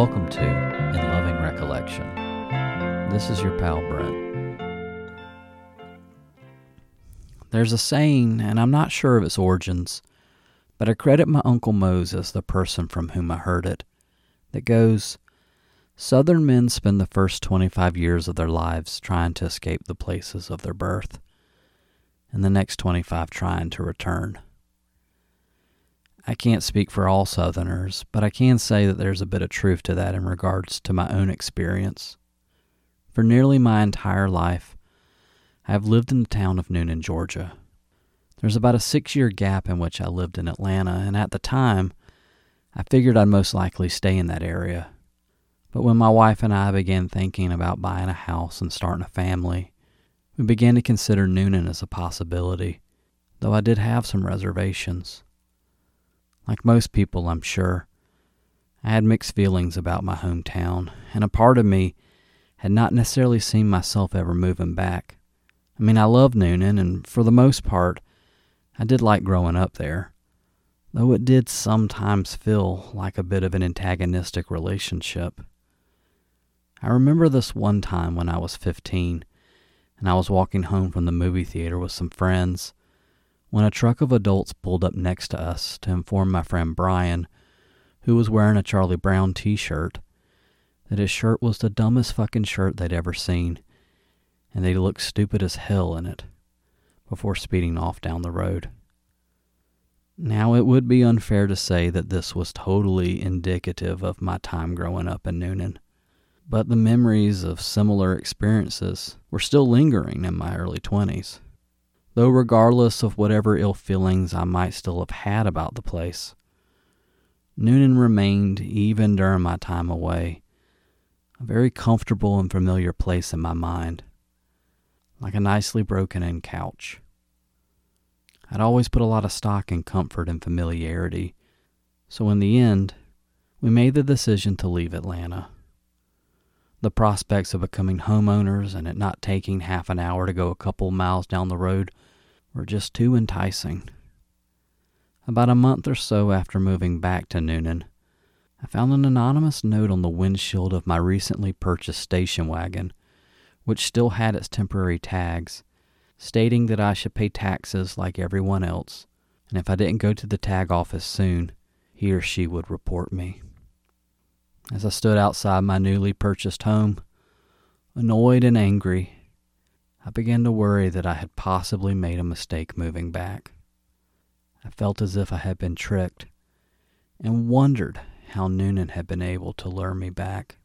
Welcome to In Loving Recollection. This is your pal Brent. There's a saying, and I'm not sure of its origins, but I credit my Uncle Mose as the person from whom I heard it, that goes Southern men spend the first 25 years of their lives trying to escape the places of their birth, and the next 25 trying to return. I can't speak for all Southerners, but I can say that there's a bit of truth to that in regards to my own experience. For nearly my entire life, I have lived in the town of Newnan, Georgia. There's about a six year gap in which I lived in Atlanta, and at the time, I figured I'd most likely stay in that area. But when my wife and I began thinking about buying a house and starting a family, we began to consider Newnan as a possibility, though I did have some reservations. Like most people, I'm sure, I had mixed feelings about my hometown, and a part of me had not necessarily seen myself ever moving back. I mean, I loved Newnan, and for the most part, I did like growing up there, though it did sometimes feel like a bit of an antagonistic relationship. I remember this one time when I was 15, and I was walking home from the movie theater with some friends when a truck of adults pulled up next to us to inform my friend Brian, who was wearing a Charlie Brown t shirt, that his shirt was the dumbest fucking shirt they'd ever seen, and they looked stupid as hell in it, before speeding off down the road. Now, it would be unfair to say that this was totally indicative of my time growing up in Newnan, but the memories of similar experiences were still lingering in my early 20s though regardless of whatever ill feelings I might still have had about the place. Newnan remained, even during my time away, a very comfortable and familiar place in my mind, like a nicely broken in couch. I'd always put a lot of stock in comfort and familiarity, so in the end, we made the decision to leave Atlanta. The prospects of becoming homeowners and it not taking half an hour to go a couple miles down the road were just too enticing. About a month or so after moving back to Newnan, I found an anonymous note on the windshield of my recently purchased station wagon, which still had its temporary tags, stating that I should pay taxes like everyone else, and if I didn't go to the tag office soon, he or she would report me. As I stood outside my newly purchased home, annoyed and angry, I began to worry that I had possibly made a mistake moving back. I felt as if I had been tricked and wondered how Newnan had been able to lure me back.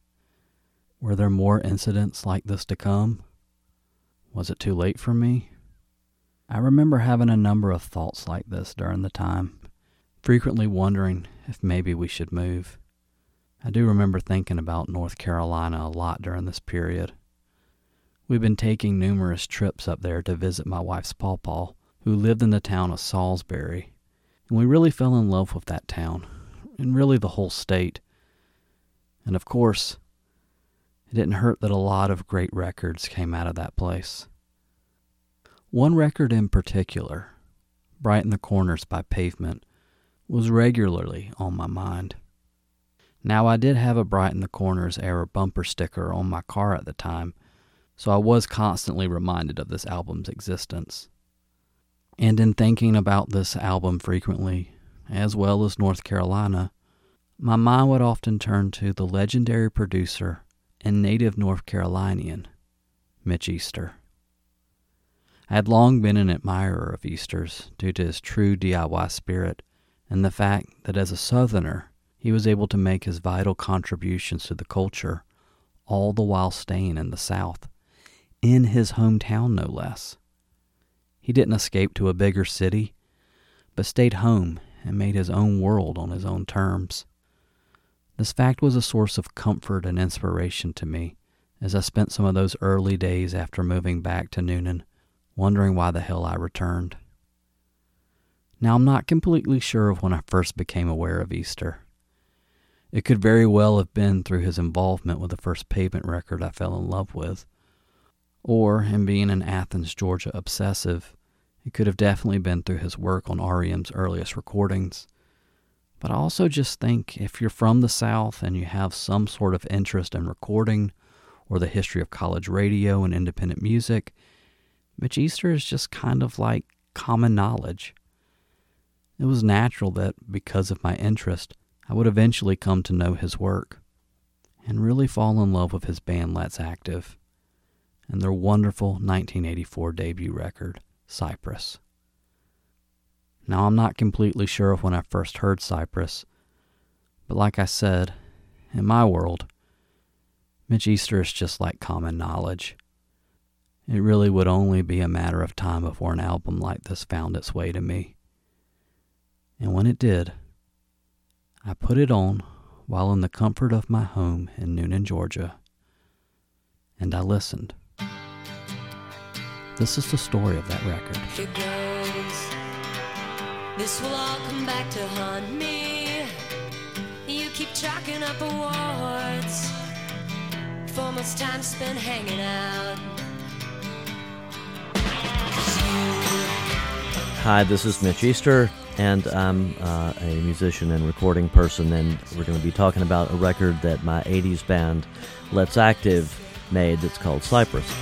Were there more incidents like this to come? Was it too late for me? I remember having a number of thoughts like this during the time, frequently wondering if maybe we should move. I do remember thinking about North Carolina a lot during this period. We've been taking numerous trips up there to visit my wife's pawpaw, who lived in the town of Salisbury, and we really fell in love with that town, and really the whole state. And of course, it didn't hurt that a lot of great records came out of that place. One record in particular, Brighten the Corners by Pavement, was regularly on my mind. Now, I did have a Brighten the Corners era bumper sticker on my car at the time, so I was constantly reminded of this album's existence. And in thinking about this album frequently, as well as North Carolina, my mind would often turn to the legendary producer and native North Carolinian, Mitch Easter. I had long been an admirer of Easter's due to his true DIY spirit and the fact that as a Southerner, he was able to make his vital contributions to the culture, all the while staying in the South, in his hometown no less. He didn't escape to a bigger city, but stayed home and made his own world on his own terms. This fact was a source of comfort and inspiration to me as I spent some of those early days after moving back to Newnan, wondering why the hell I returned. Now, I'm not completely sure of when I first became aware of Easter. It could very well have been through his involvement with the first pavement record I fell in love with. Or, in being an Athens, Georgia obsessive, it could have definitely been through his work on REM's earliest recordings. But I also just think if you're from the South and you have some sort of interest in recording or the history of college radio and independent music, Mitch Easter is just kind of like common knowledge. It was natural that, because of my interest, I would eventually come to know his work and really fall in love with his band Let's Active and their wonderful 1984 debut record, Cypress. Now, I'm not completely sure of when I first heard Cypress, but like I said, in my world, Mitch Easter is just like common knowledge. It really would only be a matter of time before an album like this found its way to me. And when it did, I put it on while in the comfort of my home in Newnan, Georgia, and I listened. This is the story of that record. This will all come back to haunt me. You keep chalking up awards for much time spent hanging out. Hi, this is Mitch Easter, and I'm uh, a musician and recording person, and we're going to be talking about a record that my 80s band, Let's Active, made that's called Cypress.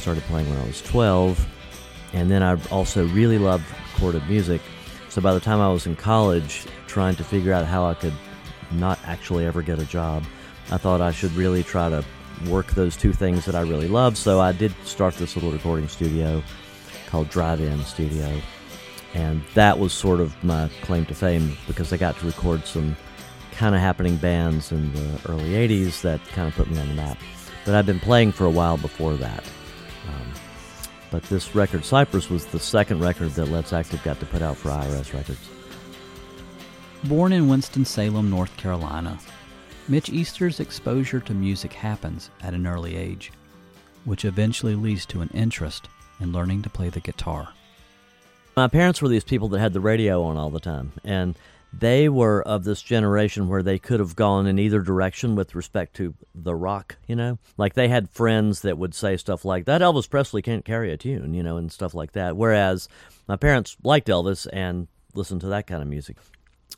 Started playing when I was 12. And then I also really loved recorded music. So by the time I was in college, trying to figure out how I could not actually ever get a job, I thought I should really try to work those two things that I really love. So I did start this little recording studio called Drive In Studio. And that was sort of my claim to fame because I got to record some kind of happening bands in the early 80s that kind of put me on the map but I'd been playing for a while before that. But this record, Cypress, was the second record that Let's Active got to put out for IRS Records. Born in Winston-Salem, North Carolina, Mitch Easter's exposure to music happens at an early age, which eventually leads to an interest in learning to play the guitar. My parents were these people that had the radio on all the time, and they were of this generation where they could have gone in either direction with respect to the rock, you know? Like they had friends that would say stuff like, that Elvis Presley can't carry a tune, you know, and stuff like that. Whereas my parents liked Elvis and listened to that kind of music.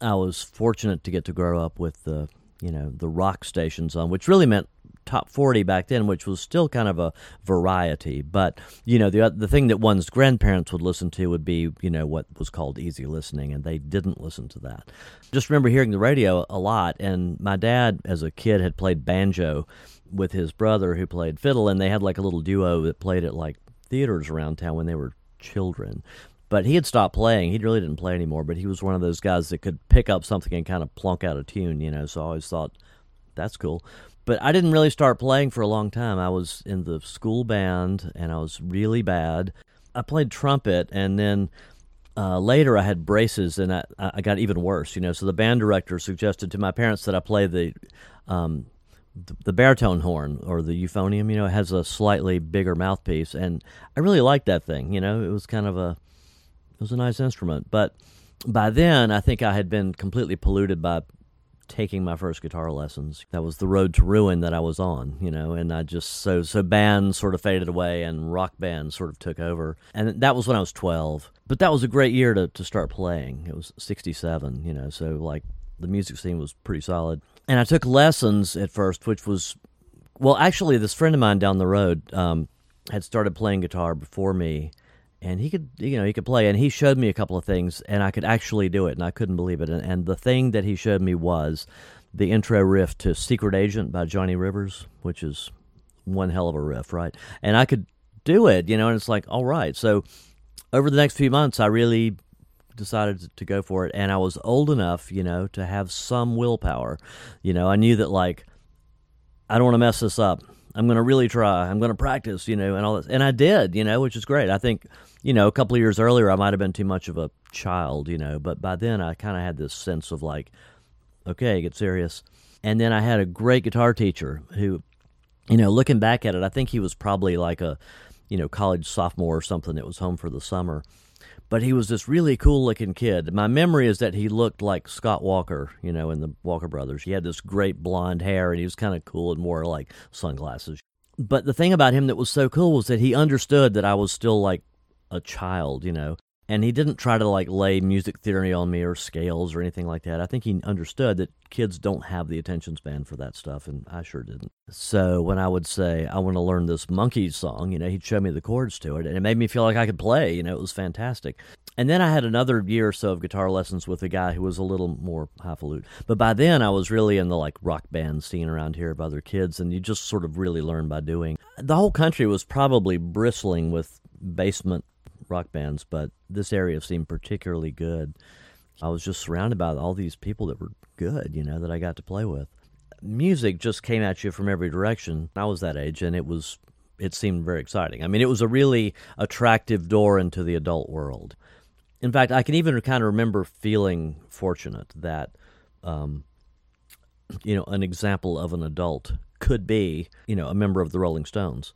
I was fortunate to get to grow up with the, you know, the rock stations on, which really meant top 40 back then, which was still kind of a variety. But, you know, the, the thing that one's grandparents would listen to would be, you know, what was called easy listening, and they didn't listen to that. Just remember hearing the radio a lot, and my dad, as a kid, had played banjo with his brother who played fiddle, and they had like a little duo that played at like theaters around town when they were children. But he had stopped playing. He really didn't play anymore, but he was one of those guys that could pick up something and kind of plunk out a tune, you know, so I always thought that's cool but I didn't really start playing for a long time. I was in the school band and I was really bad. I played trumpet and then uh, later I had braces and I, I got even worse, you know. So the band director suggested to my parents that I play the, um, the, baritone horn or the euphonium, you know, it has a slightly bigger mouthpiece. And I really liked that thing, you know, it was kind of a, it was a nice instrument. But by then I think I had been completely polluted by taking my first guitar lessons. That was the road to ruin that I was on, you know, and I just so so bands sort of faded away and rock bands sort of took over. And that was when I was 12. But that was a great year to to start playing. It was 67, you know, so like the music scene was pretty solid. And I took lessons at first, which was well, actually this friend of mine down the road um, had started playing guitar before me and he could you know he could play and he showed me a couple of things and i could actually do it and i couldn't believe it and, and, the thing that he showed me was the intro riff to secret agent by johnny rivers which is one hell of a riff right? And i could do it you know and it's like all right. So over the next few months i really decided to go for it and i was old enough you know to have some willpower. You know i knew that like i don't want to mess this up I'm going to really try. I'm going to practice, you know, and all this. And I did, you know, which is great. I think, you know, a couple of years earlier, I might have been too much of a child, you know, but by then I kind of had this sense of like, okay, get serious. And then I had a great guitar teacher who, you know, looking back at it, I think he was probably like a, you know, college sophomore or something that was home for the summer. But he was this really cool looking kid. My memory is that he looked like Scott Walker, you know, in the Walker Brothers. He had this great blonde hair and he was kind of cool and wore like sunglasses. But the thing about him that was so cool was that he understood that I was still like a child, you know and he didn't try to like lay music theory on me or scales or anything like that. I think he understood that kids don't have the attention span for that stuff, and I sure didn't. So when I would say I want to learn this Monkees song, you know, he'd show me the chords to it, and it made me feel like I could play. You know, it was fantastic. And then I had another year or so of guitar lessons with a guy who was a little more highfalutin. But by then I was really in the like rock band scene around here of other kids, and you just sort of really learn by doing. The whole country was probably bristling with basement rock bands, but this area seemed particularly good. I was just surrounded by all these people that were good, you know, that I got to play with. Music just came at you from every direction. I was that age, and it was it seemed very exciting. I mean, it was a really attractive door into the adult world. In fact, I can even kind of remember feeling fortunate that, um, you know, an example of an adult could be, you know, a member of the Rolling Stones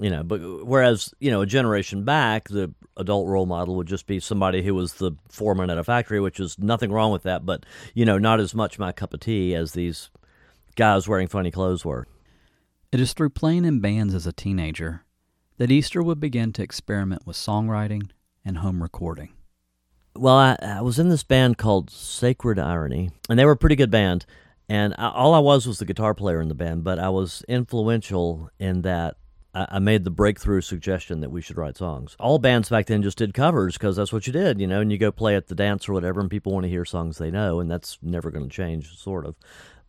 you know but whereas you know a generation back the adult role model would just be somebody who was the foreman at a factory which is nothing wrong with that but you know not as much my cup of tea as these guys wearing funny clothes were. It is through playing in bands as a teenager that easter would begin to experiment with songwriting and home recording. Well i, I was in this band called sacred irony and they were a pretty good band and I, all I was was the guitar player in the band, but I was influential in that I made the breakthrough suggestion that we should write songs. All bands back then just did covers because that's what you did, you know, and you go play at the dance or whatever, and people want to hear songs they know, and that's never going to change, sort of.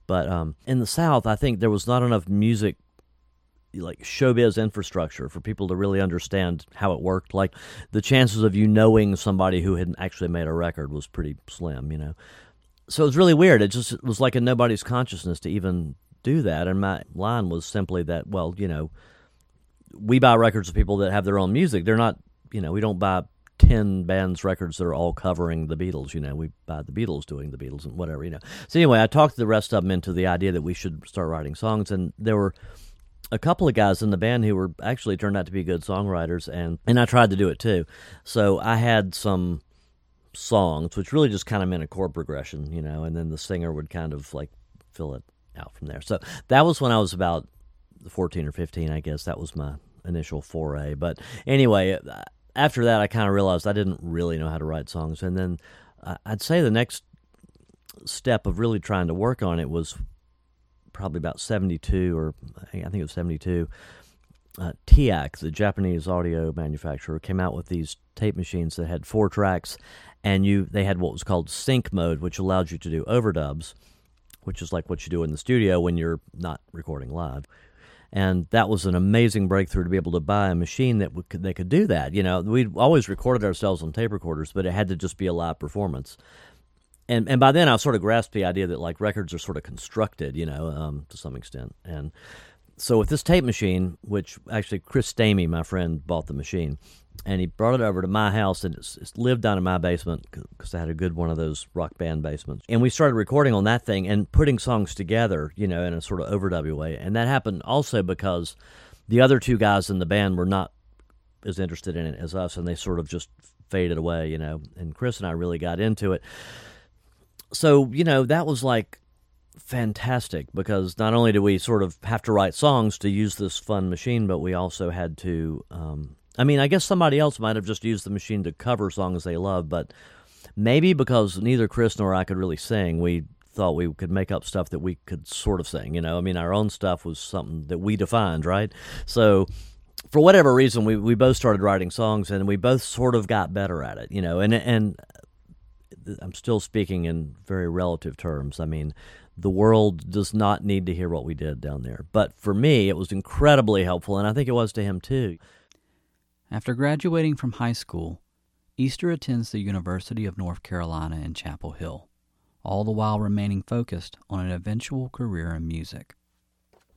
But um, in the South, I think there was not enough music, like showbiz infrastructure, for people to really understand how it worked. Like the chances of you knowing somebody who had actually made a record was pretty slim, you know. So it was really weird. It just it was like in nobody's consciousness to even do that. And my line was simply that, well, you know we buy records of people that have their own music. They're not, you know, we don't buy 10 bands records that are all covering the Beatles. You know, we buy the Beatles doing the Beatles and whatever, you know. So anyway, I talked the rest of them into the idea that we should start writing songs. And there were a couple of guys in the band who were actually turned out to be good songwriters. And, and I tried to do it too. So I had some songs, which really just kind of meant a chord progression, you know, and then the singer would kind of like fill it out from there. So that was when I was about 14 or 15, I guess. That was my initial foray. But anyway, after that, I kind of realized I didn't really know how to write songs. And then uh, I'd say the next step of really trying to work on it was probably about 72, or I think it was 72. Uh, TEAC, the Japanese audio manufacturer, came out with these tape machines that had four tracks, and you they had what was called sync mode, which allowed you to do overdubs, which is like what you do in the studio when you're not recording live and that was an amazing breakthrough to be able to buy a machine that they could do that. You know, we'd always recorded ourselves on tape recorders, but it had to just be a live performance. And and by then I sort of grasped the idea that like records are sort of constructed, you know, um, to some extent. And so with this tape machine, which actually Chris Stamey, my friend, bought the machine, and he brought it over to my house and it's, it's lived down in my basement because I had a good one of those rock band basements. And we started recording on that thing and putting songs together, you know, in a sort of overdubby way. And that happened also because the other two guys in the band were not as interested in it as us, and they sort of just faded away, you know. And Chris and I really got into it. So, you know, that was like fantastic because not only did we sort of have to write songs to use this fun machine, but we also had to um, I mean, I guess somebody else might have just used the machine to cover songs they love, but maybe because neither Chris nor I could really sing, we thought we could make up stuff that we could sort of sing. You know, I mean, our own stuff was something that we defined, right? So, for whatever reason, we we both started writing songs, and we both sort of got better at it. You know, and and I'm still speaking in very relative terms. I mean, the world does not need to hear what we did down there, but for me, it was incredibly helpful, and I think it was to him too. After graduating from high school, Easter attends the University of North Carolina in Chapel Hill, all the while remaining focused on an eventual career in music.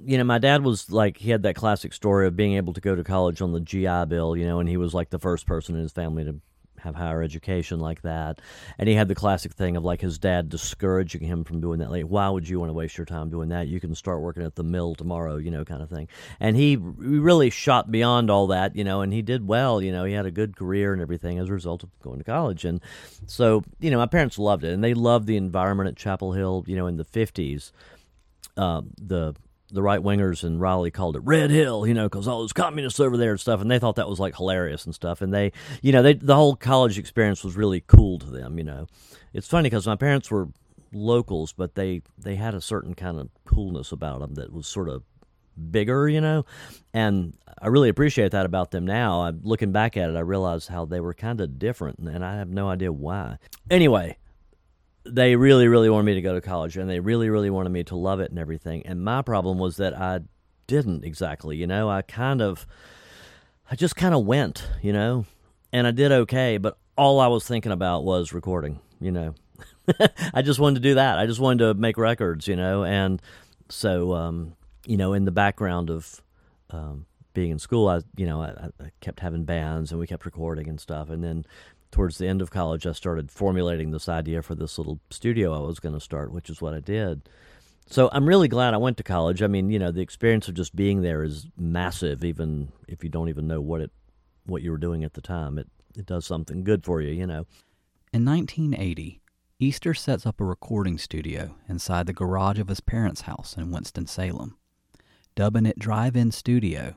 You know, my dad was like, he had that classic story of being able to go to college on the GI Bill, you know, and he was like the first person in his family to have higher education like that. And he had the classic thing of like his dad discouraging him from doing that. Like, why would you want to waste your time doing that? You can start working at the mill tomorrow, you know, kind of thing. And he really shot beyond all that, you know, and he did well. You know, he had a good career and everything as a result of going to college. And so, you know, my parents loved it, and they loved the environment at Chapel Hill. You know, in the fifties, uh, the the right wingers in Raleigh called it Red Hill, you know, because all those communists over there and stuff, and they thought that was like hilarious and stuff. And they, you know, they the whole college experience was really cool to them. You know, it's funny because my parents were locals, but they they had a certain kind of coolness about them that was sort of bigger, you know, and I really appreciate that about them now. I, looking back at it, I realize how they were kind of different, and I have no idea why. Anyway, they really, really wanted me to go to college, and they really, really wanted me to love it and everything. And my problem was that I didn't exactly, you know. I kind of, I just kind of went, you know, and I did okay, but all I was thinking about was recording, you know. I just wanted to do that. I just wanted to make records, you know, and so, um, you know, in the background of um, being in school, I, you know, I, I kept having bands and we kept recording and stuff, and then towards the end of college, I started formulating this idea for this little studio I was going to start, which is what I did. So I'm really glad I went to college. I mean, you know, the experience of just being there is massive, even if you don't even know what it what you were doing at the time. It it does something good for you, you know. In 1980, Easter sets up a recording studio inside the garage of his parents' house in Winston-Salem. Dubbing it Drive-In Studio,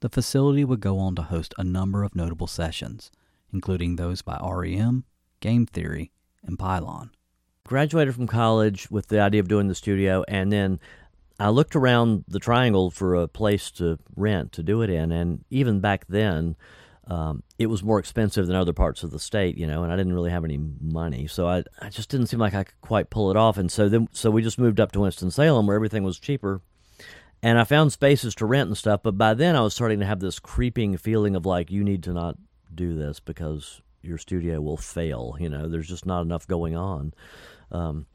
the facility would go on to host a number of notable sessions – including those by REM, Game Theory, and Pylon. Graduated from college with the idea of doing the studio, and then I looked around the triangle for a place to rent to do it in, and even back then, um, it was more expensive than other parts of the state, you know, and I didn't really have any money, so I, I just didn't seem like I could quite pull it off, and so then so we just moved up to Winston Salem where everything was cheaper, and I found spaces to rent and stuff, but by then I was starting to have this creeping feeling of like you need to not do this because your studio will fail. You know, there's just not enough going on. Um,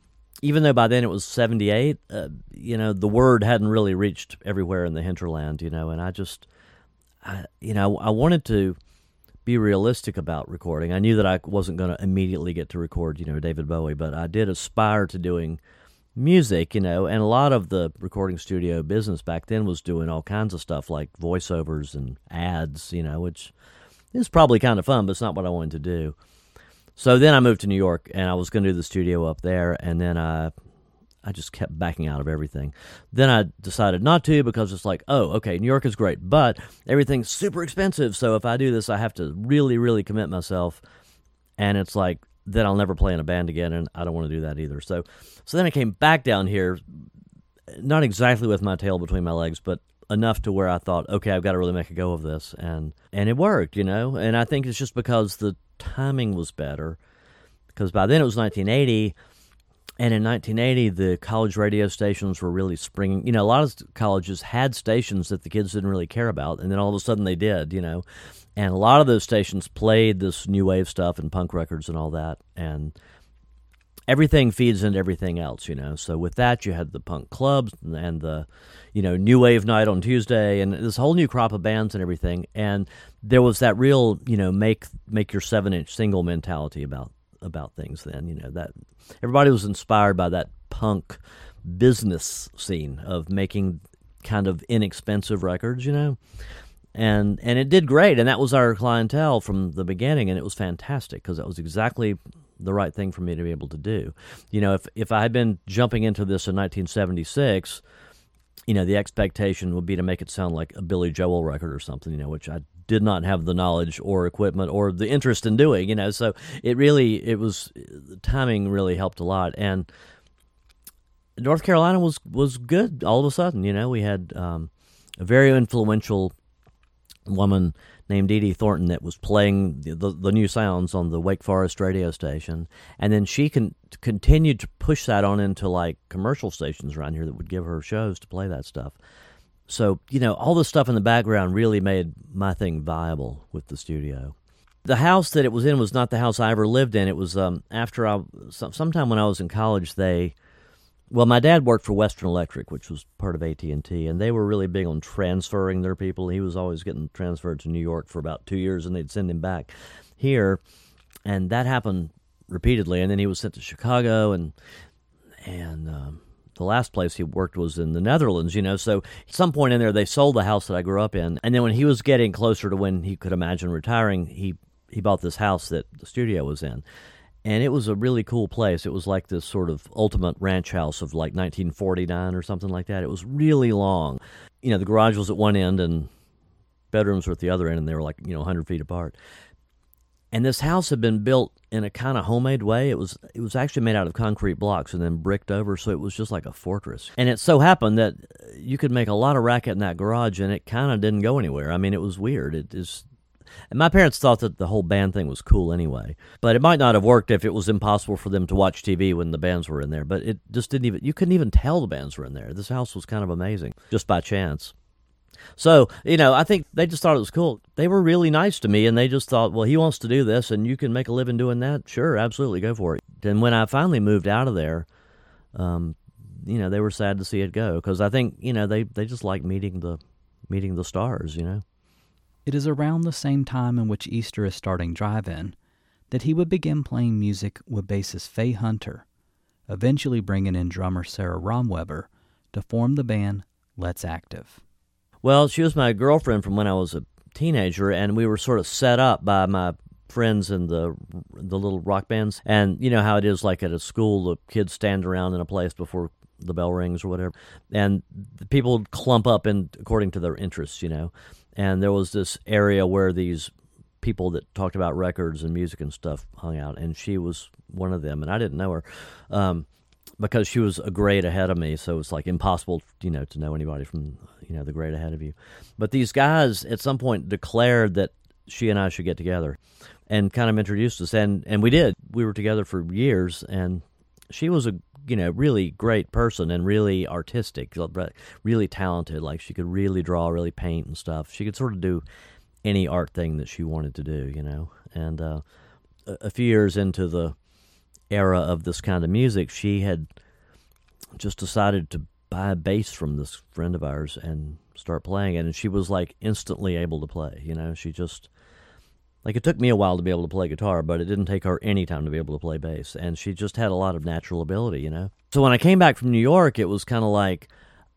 even though by then it was 78, uh, you know, the word hadn't really reached everywhere in the hinterland, you know, and I just, I, you know, I wanted to be realistic about recording. I knew that I wasn't going to immediately get to record, you know, David Bowie, but I did aspire to doing music, you know, and a lot of the recording studio business back then was doing all kinds of stuff like voiceovers and ads, you know, which it's probably kind of fun, but it's not what I wanted to do. So then I moved to New York, and I was going to do the studio up there, and then I, I just kept backing out of everything. Then I decided not to because it's like, oh, okay, New York is great, but everything's super expensive. So if I do this, I have to really, really commit myself, and it's like then I'll never play in a band again, and I don't want to do that either. So, so then I came back down here, not exactly with my tail between my legs, but enough to where I thought, okay, I've got to really make a go of this, and and it worked, you know. And I think it's just because the timing was better, because by then it was 1980, and in 1980 the college radio stations were really springing. You know, a lot of colleges had stations that the kids didn't really care about, and then all of a sudden they did, you know. And a lot of those stations played this new wave stuff and punk records and all that, and everything feeds into everything else, you know. So with that, you had the punk clubs and the, you know, new wave night on Tuesday, and this whole new crop of bands and everything. And there was that real, you know, make make your seven inch single mentality about about things. Then, you know, that everybody was inspired by that punk business scene of making kind of inexpensive records, you know. And and it did great, and that was our clientele from the beginning, and it was fantastic because that was exactly the right thing for me to be able to do. You know, if if I had been jumping into this in 1976, you know, the expectation would be to make it sound like a Billy Joel record or something, you know, which I did not have the knowledge or equipment or the interest in doing, you know. So it really it was the timing really helped a lot and North Carolina was was good all of a sudden, you know. We had um, a very influential woman named Dee Dee Thornton that was playing the, the, the, new sounds on the Wake Forest radio station, and then she con- continued to push that on into like commercial stations around here that would give her shows to play that stuff. So you know, all the stuff in the background really made my thing viable with the studio. The house that it was in was not the house I ever lived in. It was um, after I, sometime when I was in college, they well, my dad worked for Western Electric, which was part of AT and T, and they were really big on transferring their people. He was always getting transferred to New York for about two years, and they'd send him back here. and that happened repeatedly. And then he was sent to Chicago, and and um, the last place he worked was in the Netherlands. You know, so at some point in there, they sold the house that I grew up in, and then when he was getting closer to when he could imagine retiring, he he bought this house that the studio was in. And it was a really cool place. It was like this sort of ultimate ranch house of like 1949 or something like that. It was really long. You know, the garage was at one end and bedrooms were at the other end, and they were like, you know, 100 feet apart. And this house had been built in a kind of homemade way. It was it was actually made out of concrete blocks and then bricked over, so it was just like a fortress. And it so happened that you could make a lot of racket in that garage, and it kind of didn't go anywhere. I mean, it was weird. It is. And my parents thought that the whole band thing was cool anyway. But it might not have worked if it was impossible for them to watch TV when the bands were in there. But it just didn't even, you couldn't even tell the bands were in there. This house was kind of amazing, just by chance. So, you know, I think they just thought it was cool. They were really nice to me and they just thought, well, he wants to do this and you can make a living doing that. Sure, absolutely, go for it. And when I finally moved out of there, um, you know, they were sad to see it go because I think, you know, they, they just like meeting the meeting the stars, you know. It is around the same time in which Easter is starting Drive In that he would begin playing music with bassist Faye Hunter, eventually bringing in drummer Sara Romweber to form the band Let's Active. Well, she was my girlfriend from when I was a teenager, and we were sort of set up by my friends in the the little rock bands. And you know how it is, like at a school, the kids stand around in a place before the bell rings or whatever, and people clump up in according to their interests, you know. And there was this area where these people that talked about records and music and stuff hung out, and she was one of them, and I didn't know her. Um, because she was a grade ahead of me, so it's like impossible, you know, to know anybody from you know the grade ahead of you. But these guys at some point declared that she and I should get together, and kind of introduced us, and and we did. We were together for years, and she was a you know really great person and really artistic, really talented. Like she could really draw, really paint and stuff. She could sort of do any art thing that she wanted to do, you know. And uh, a few years into the era of this kind of music, she had just decided to buy a bass from this friend of ours and start playing it. And she was like instantly able to play. You know, she just like it took me a while to be able to play guitar, but it didn't take her any time to be able to play bass. And she just had a lot of natural ability. You know, so when I came back from New York, it was kind of like.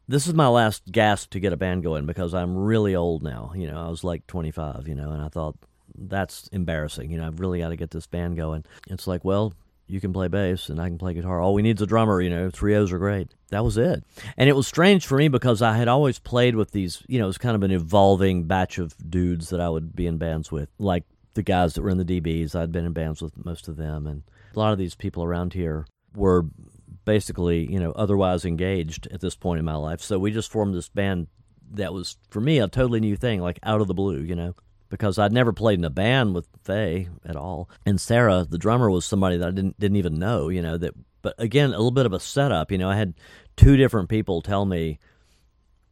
This is my last gasp to get a band going because I'm really old now. You know, I was like 25, you know, and I thought that's embarrassing. You know, I've really got to get this band going. It's like, well, you can play bass and I can play guitar. All we need is a drummer, you know, trios are great. That was it. And it was strange for me because I had always played with these, you know, it was kind of an evolving batch of dudes that I would be in bands with, like the guys that were in the DBs. I'd been in bands with most of them. And a lot of these people around here were basically, you know, otherwise engaged at this point in my life. So we just formed this band that was, for me, a totally new thing, like out of the blue, you know because I'd never played in a band with Faye at all. And Sara, the drummer, was somebody that I didn't didn't even know, you know, that but again, a little bit of a setup, you know, I had two different people tell me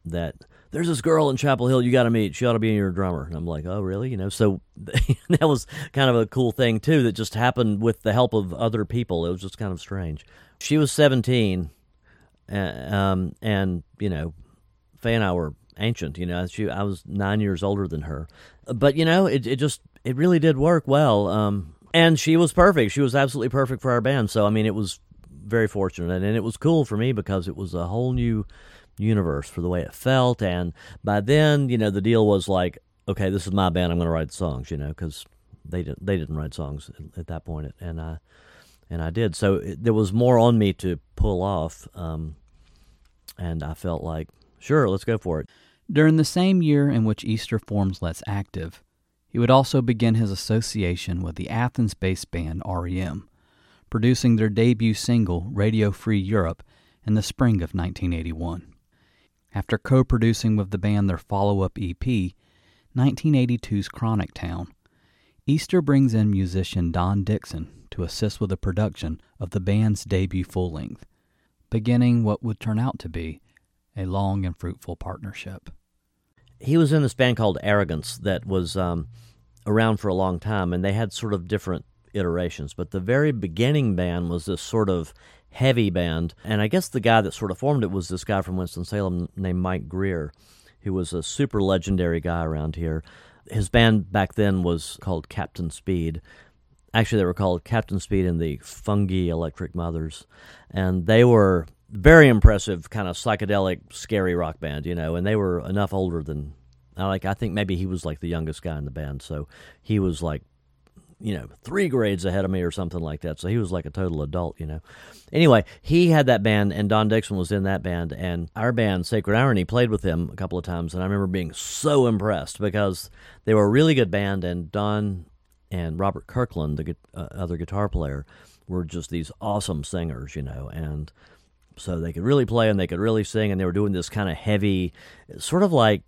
that there's this girl in Chapel Hill you got to meet. She ought to be your drummer. And I'm like, oh, really? You know, so that was kind of a cool thing too that just happened with the help of other people. It was just kind of strange. She was 17, uh, um, and you know, Faye and I were ancient. You know, she I was nine years older than her, but you know, it it just it really did work well. Um, and she was perfect. She was absolutely perfect for our band. So I mean, it was very fortunate, and it was cool for me because it was a whole new universe for the way it felt. And by then, you know, the deal was like, okay, this is my band. I'm going to write songs. You know, because they didn't they didn't write songs at that point, and I and I did. So it, there was more on me to pull off, um, and I felt like Sure, let's go for it. During the same year in which Easter forms Let's Active, he would also begin his association with the Athens based band REM, producing their debut single, Radio Free Europe, in the spring of 1981. After co producing with the band their follow up EP, 1982's Chronic Town, Easter brings in musician Don Dixon to assist with the production of the band's debut full length, beginning what would turn out to be a long and fruitful partnership. He was in this band called Arrogance that was um, around for a long time, and they had sort of different iterations. But the very beginning band was this sort of heavy band, and I guess the guy that sort of formed it was this guy from Winston-Salem named Mike Greer, who was a super legendary guy around here. His band back then was called Captain Speed, Actually, they were called Captain Speed and the Fungi Electric Mothers, and they were very impressive, kind of psychedelic, scary rock band, you know. And they were enough older than, like, I think maybe he was like the youngest guy in the band, so he was like you know, three grades ahead of me or something like that. So he was like a total adult, you know. Anyway, he had that band, and Don Dixon was in that band, and our band, Sacred Irony, played with him a couple of times, and I remember being so impressed because they were a really good band, and Don and Robert Kirkland, the uh, other guitar player, were just these awesome singers, you know, and so they could really play and they could really sing, and they were doing this kind of heavy, sort of like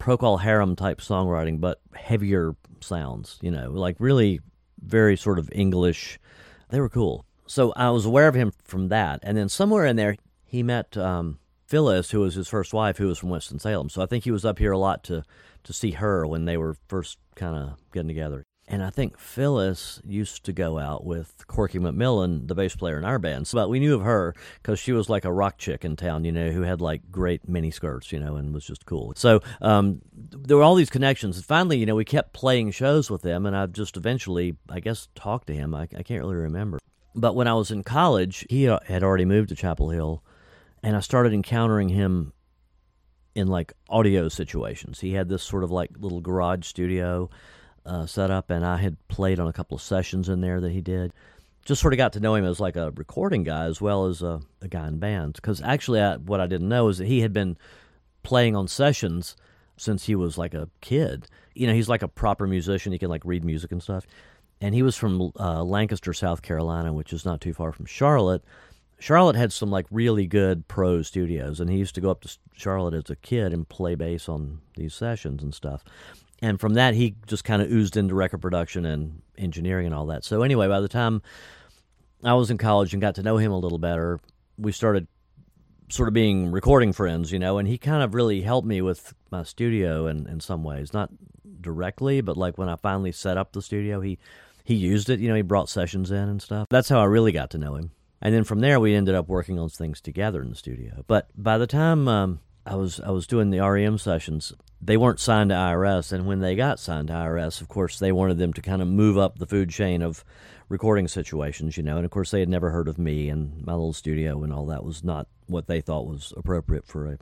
Procol Harum type songwriting, but heavier sounds, you know, like really very sort of English. They were cool. So I was aware of him from that. And then somewhere in there, he met um, Phyllis, who was his first wife, who was from Winston-Salem. So I think he was up here a lot to, to see her when they were first kind of getting together. And I think Phyllis used to go out with Corky McMillan, the bass player in our band. But we knew of her because she was like a rock chick in town, you know, who had like great mini skirts, you know, and was just cool. So um, there were all these connections. And finally, you know, we kept playing shows with them, and I just eventually, I guess, talked to him. I, I can't really remember. But when I was in college, he uh, had already moved to Chapel Hill, and I started encountering him in like audio situations. He had this sort of like little garage studio uh, set up, and I had played on a couple of sessions in there that he did. Just sort of got to know him as like a recording guy as well as a, a guy in bands. Because actually, I, what I didn't know is that he had been playing on sessions since he was like a kid. You know, he's like a proper musician. He can like read music and stuff. And he was from uh, Lancaster, South Carolina, which is not too far from Charlotte. Charlotte had some like really good pro studios, and he used to go up to Charlotte as a kid and play bass on these sessions and stuff and from that he just kind of oozed into record production and engineering and all that. So anyway, by the time I was in college and got to know him a little better, we started sort of being recording friends, you know, and he kind of really helped me with my studio in, in some ways. Not directly, but like when I finally set up the studio, he he used it, you know, he brought sessions in and stuff. That's how I really got to know him. And then from there we ended up working on things together in the studio. But by the time um, I was I was doing the REM sessions. They weren't signed to IRS, and when they got signed to IRS, of course, they wanted them to kind of move up the food chain of recording situations, you know. And of course, they had never heard of me and my little studio and all that was not what they thought was appropriate for a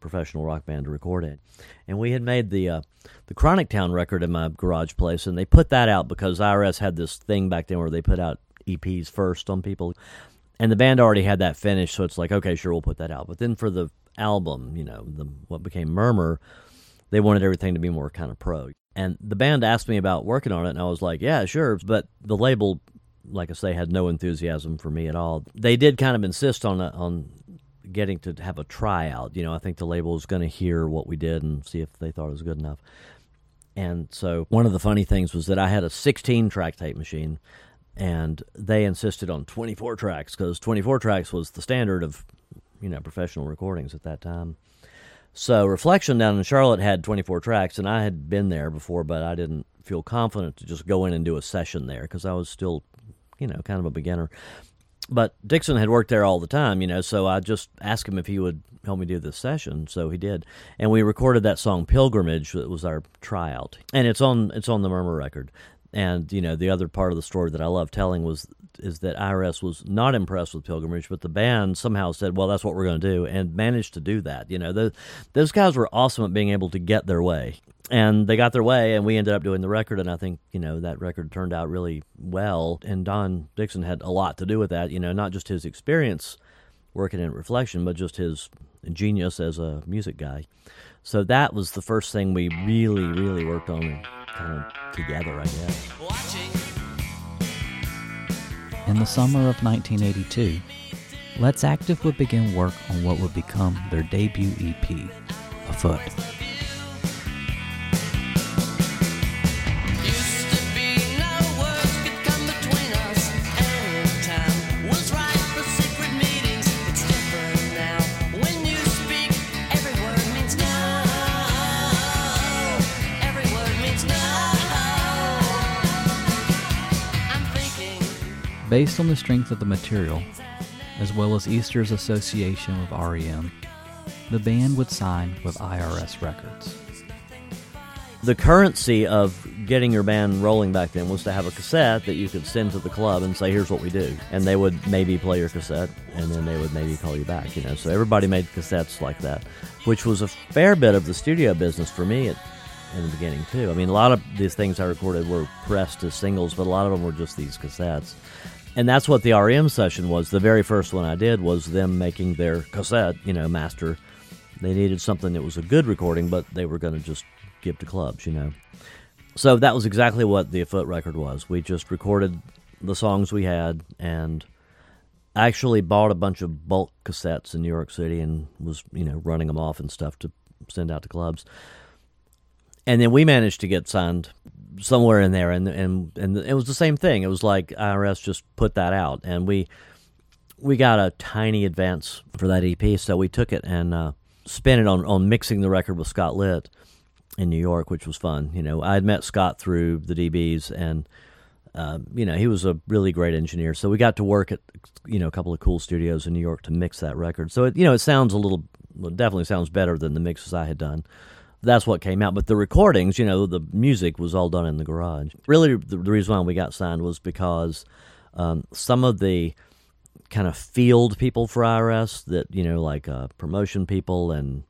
professional rock band to record in. And we had made the uh, the Chronic Town record in my garage place, and they put that out because IRS had this thing back then where they put out EPs first on people. And the band already had that finished, so it's like, okay, sure, we'll put that out. But then for the album, you know, the, what became Murmur, they wanted everything to be more kind of pro. And the band asked me about working on it, and I was like, yeah, sure. But the label, like I say, had no enthusiasm for me at all. They did kind of insist on a, on getting to have a tryout. You know, I think the label was going to hear what we did and see if they thought it was good enough. And so one of the funny things was that I had a 16 track tape machine, and they insisted on 24 tracks because 24 tracks was the standard of you know professional recordings at that time. So Reflection down in Charlotte had 24 tracks, and I had been there before, but I didn't feel confident to just go in and do a session there because I was still, you know, kind of a beginner. But Dixon had worked there all the time, you know, so I just asked him if he would help me do this session. So he did, and we recorded that song "Pilgrimage." That was our tryout, and it's on it's on the Murmur record. And you know, the other part of the story that I love telling was is that IRS was not impressed with Pilgrimage, but the band somehow said, "Well, that's what we're going to do," and managed to do that. You know, the, those guys were awesome at being able to get their way, and they got their way, and we ended up doing the record. And I think you know that record turned out really well. And Don Dixon had a lot to do with that. You know, not just his experience working in Reflection, but just his genius as a music guy. So that was the first thing we really, really worked on kind of together, I guess. In the summer of 1982, Let's Active would begin work on what would become their debut EP, Afoot. Based on the strength of the material, as well as Easter's association with REM, the band would sign with IRS Records. The currency of getting your band rolling back then was to have a cassette that you could send to the club and say, "Here's what we do," and they would maybe play your cassette, and then they would maybe call you back. You know, so everybody made cassettes like that, which was a fair bit of the studio business for me at, in the beginning too. I mean, a lot of these things I recorded were pressed as singles, but a lot of them were just these cassettes. And that's what the REM session was. The very first one I did was them making their cassette, you know, master. They needed something that was a good recording, but they were going to just give to clubs, you know. So that was exactly what the Afoot record was. We just recorded the songs we had and actually bought a bunch of bulk cassettes in New York City and was, you know, running them off and stuff to send out to clubs. And then we managed to get signed somewhere in there and and and it was the same thing. It was like IRS just put that out and we we got a tiny advance for that EP, so we took it and uh, spent it on, on mixing the record with Scott Litt in New York, which was fun. You know, I had met Scott through the DBs, and uh, you know he was a really great engineer. So we got to work at you know a couple of cool studios in New York to mix that record. So it, you know it sounds a little, definitely sounds better than the mixes I had done. That's what came out. But the recordings, you know, the music was all done in the garage. Really, the, reason why we got signed was because um, some of the kind of field people for IRS that you know, like uh, promotion people and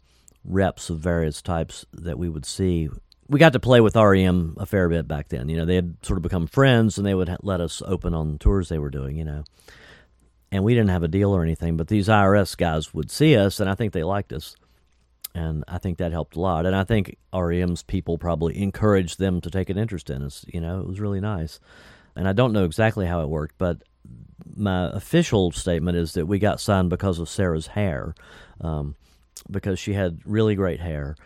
reps of various types that we would see. We got to play with REM a fair bit back then. You know, they had sort of become friends, and they would let us open on tours they were doing. You know, and we didn't have a deal or anything, but these IRS guys would see us, and I think they liked us, and I think that helped a lot. And I think REM's people probably encouraged them to take an interest in us. You know, it was really nice. And I don't know exactly how it worked, but my official statement is that we got signed because of Sara's hair. Um, because she had really great hair,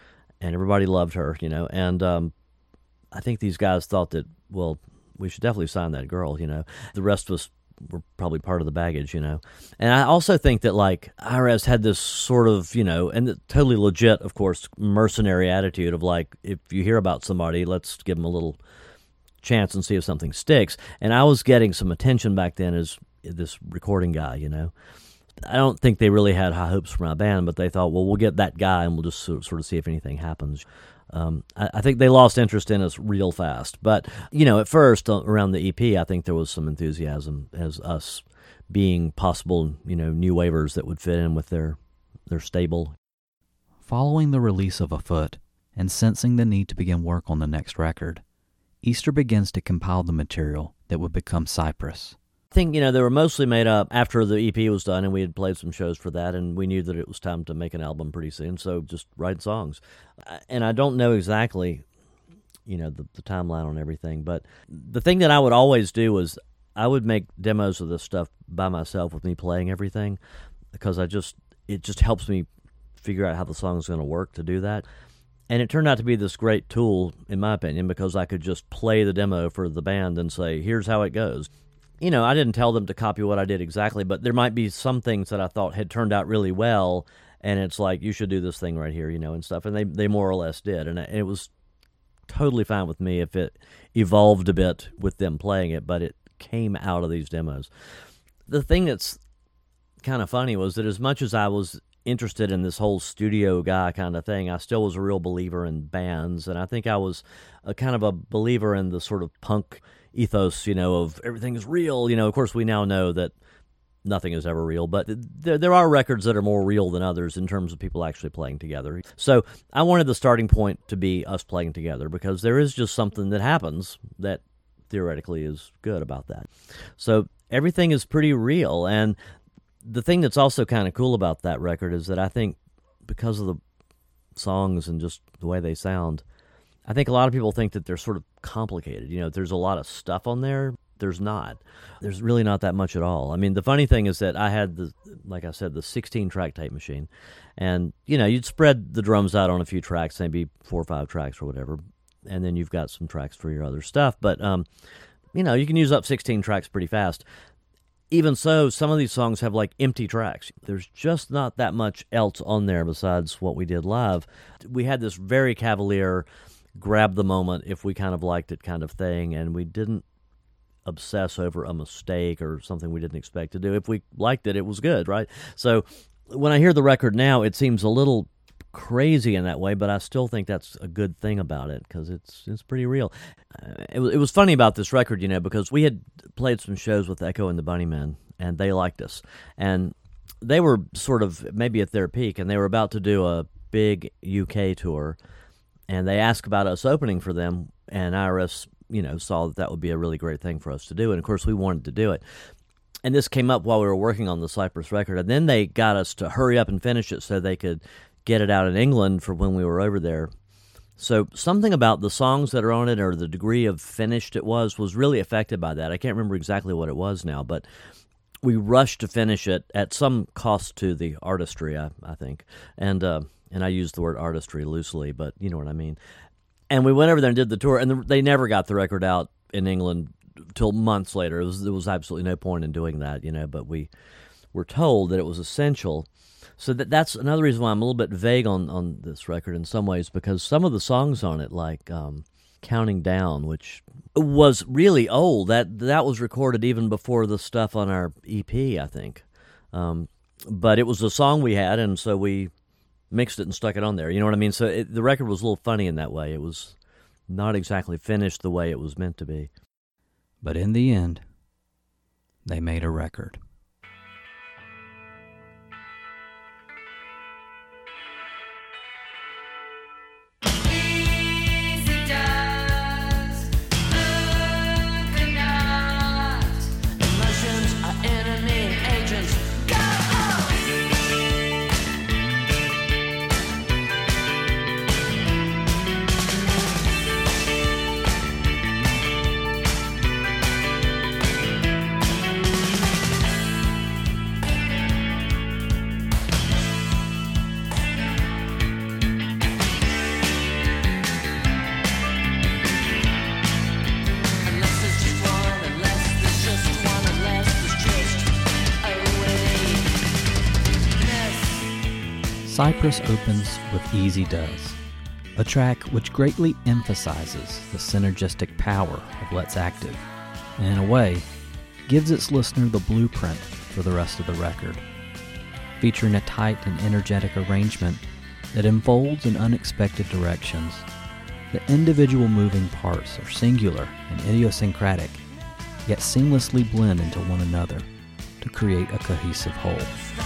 and everybody loved her, you know. And um, I think these guys thought that, well, we should definitely sign that girl, you know. The rest us were probably part of the baggage, you know. And I also think that like IRS had this sort of, you know, and totally legit, of course, mercenary attitude of like, if you hear about somebody, let's give them a little chance and see if something sticks. And I was getting some attention back then as this recording guy, you know. I don't think they really had high hopes for my band, but they thought, well, we'll get that guy and we'll just sort of see if anything happens. Um, I, I, think they lost interest in us real fast. But, you know, at first, uh, around the EP, I think there was some enthusiasm as us being possible, you know, new wavers that would fit in with their, their stable. Following the release of Afoot and sensing the need to begin work on the next record, Easter begins to compile the material that would become Cypress think you know they were mostly made up after the EP was done, and we had played some shows for that, and we knew that it was time to make an album pretty soon. So just write songs, uh, and I don't know exactly, you know, the, the timeline on everything, but the thing that I would always do was I would make demos of this stuff by myself with me playing everything, because I just it just helps me figure out how the song is going to work to do that. And it turned out to be this great tool, in my opinion, because I could just play the demo for the band and say, here's how it goes you know, I didn't tell them to copy what I did exactly, but there might be some things that I thought had turned out really well, and it's like you should do this thing right here, you know, and stuff, and they they more or less did, and it was totally fine with me if it evolved a bit with them playing it, but it came out of these demos. The thing that's kind of funny was that as much as I was interested in this whole studio guy kind of thing, I still was a real believer in bands, and I think I was a kind of a believer in the sort of punk ethos, you know, of everything is real. You know, of course, we now know that nothing is ever real, but there, there are records that are more real than others in terms of people actually playing together. So I wanted the starting point to be us playing together because there is just something that happens that theoretically is good about that. So everything is pretty real. And the thing that's also kind of cool about that record is that I think because of the songs and just the way they sound, I think a lot of people think that they're sort of complicated. You know, there's a lot of stuff on there. There's not. There's really not that much at all. I mean, the funny thing is that I had the, like I said, the 16 track tape machine, and you know, you'd spread the drums out on a few tracks, maybe four or five tracks or whatever, and then you've got some tracks for your other stuff. But um, you know, you can use up 16 tracks pretty fast. Even so, some of these songs have like empty tracks. There's just not that much else on there besides what we did live. We had this very cavalier grab the moment if we kind of liked it kind of thing and we didn't obsess over a mistake or something we didn't expect to do. If we liked it it was good right? So when i hear the record now it seems a little crazy in that way, but I still think that's a good thing about it because it's it's pretty real. Uh, it, it was funny about this record, you know, because we had played some shows with Echo and the Bunnymen, and they liked us, and they were sort of maybe at their peak, and they were about to do a big UK tour, and they asked about us opening for them, and IRS, you know, saw that that would be a really great thing for us to do, and of course we wanted to do it. And this came up while we were working on the Cypress record, and then they got us to hurry up and finish it so they could get it out in England for when we were over there. So something about the songs that are on it or the degree of finished it was was really affected by that. I can't remember exactly what it was now, but we rushed to finish it at some cost to the artistry, I, I think. And uh, and I use the word artistry loosely, but you know what I mean. And we went over there and did the tour, and the, they never got the record out in England till months later. It was, there was absolutely no point in doing that, you know. But we were told that it was essential so that that's another reason why I'm a little bit vague on on this record in some ways because some of the songs on it, like um, "Counting Down," which was really old, that that was recorded even before the stuff on our EP, I think. Um, but it was a song we had, and so we mixed it and stuck it on there. You know what I mean? So it, the record was a little funny in that way. It was not exactly finished the way it was meant to be. But in the end, they made a record. Cypress opens with Easy Does, a track which greatly emphasizes the synergistic power of Let's Active, and in a way, gives its listener the blueprint for the rest of the record. Featuring a tight and energetic arrangement that unfolds in unexpected directions, the individual moving parts are singular and idiosyncratic, yet seamlessly blend into one another to create a cohesive whole.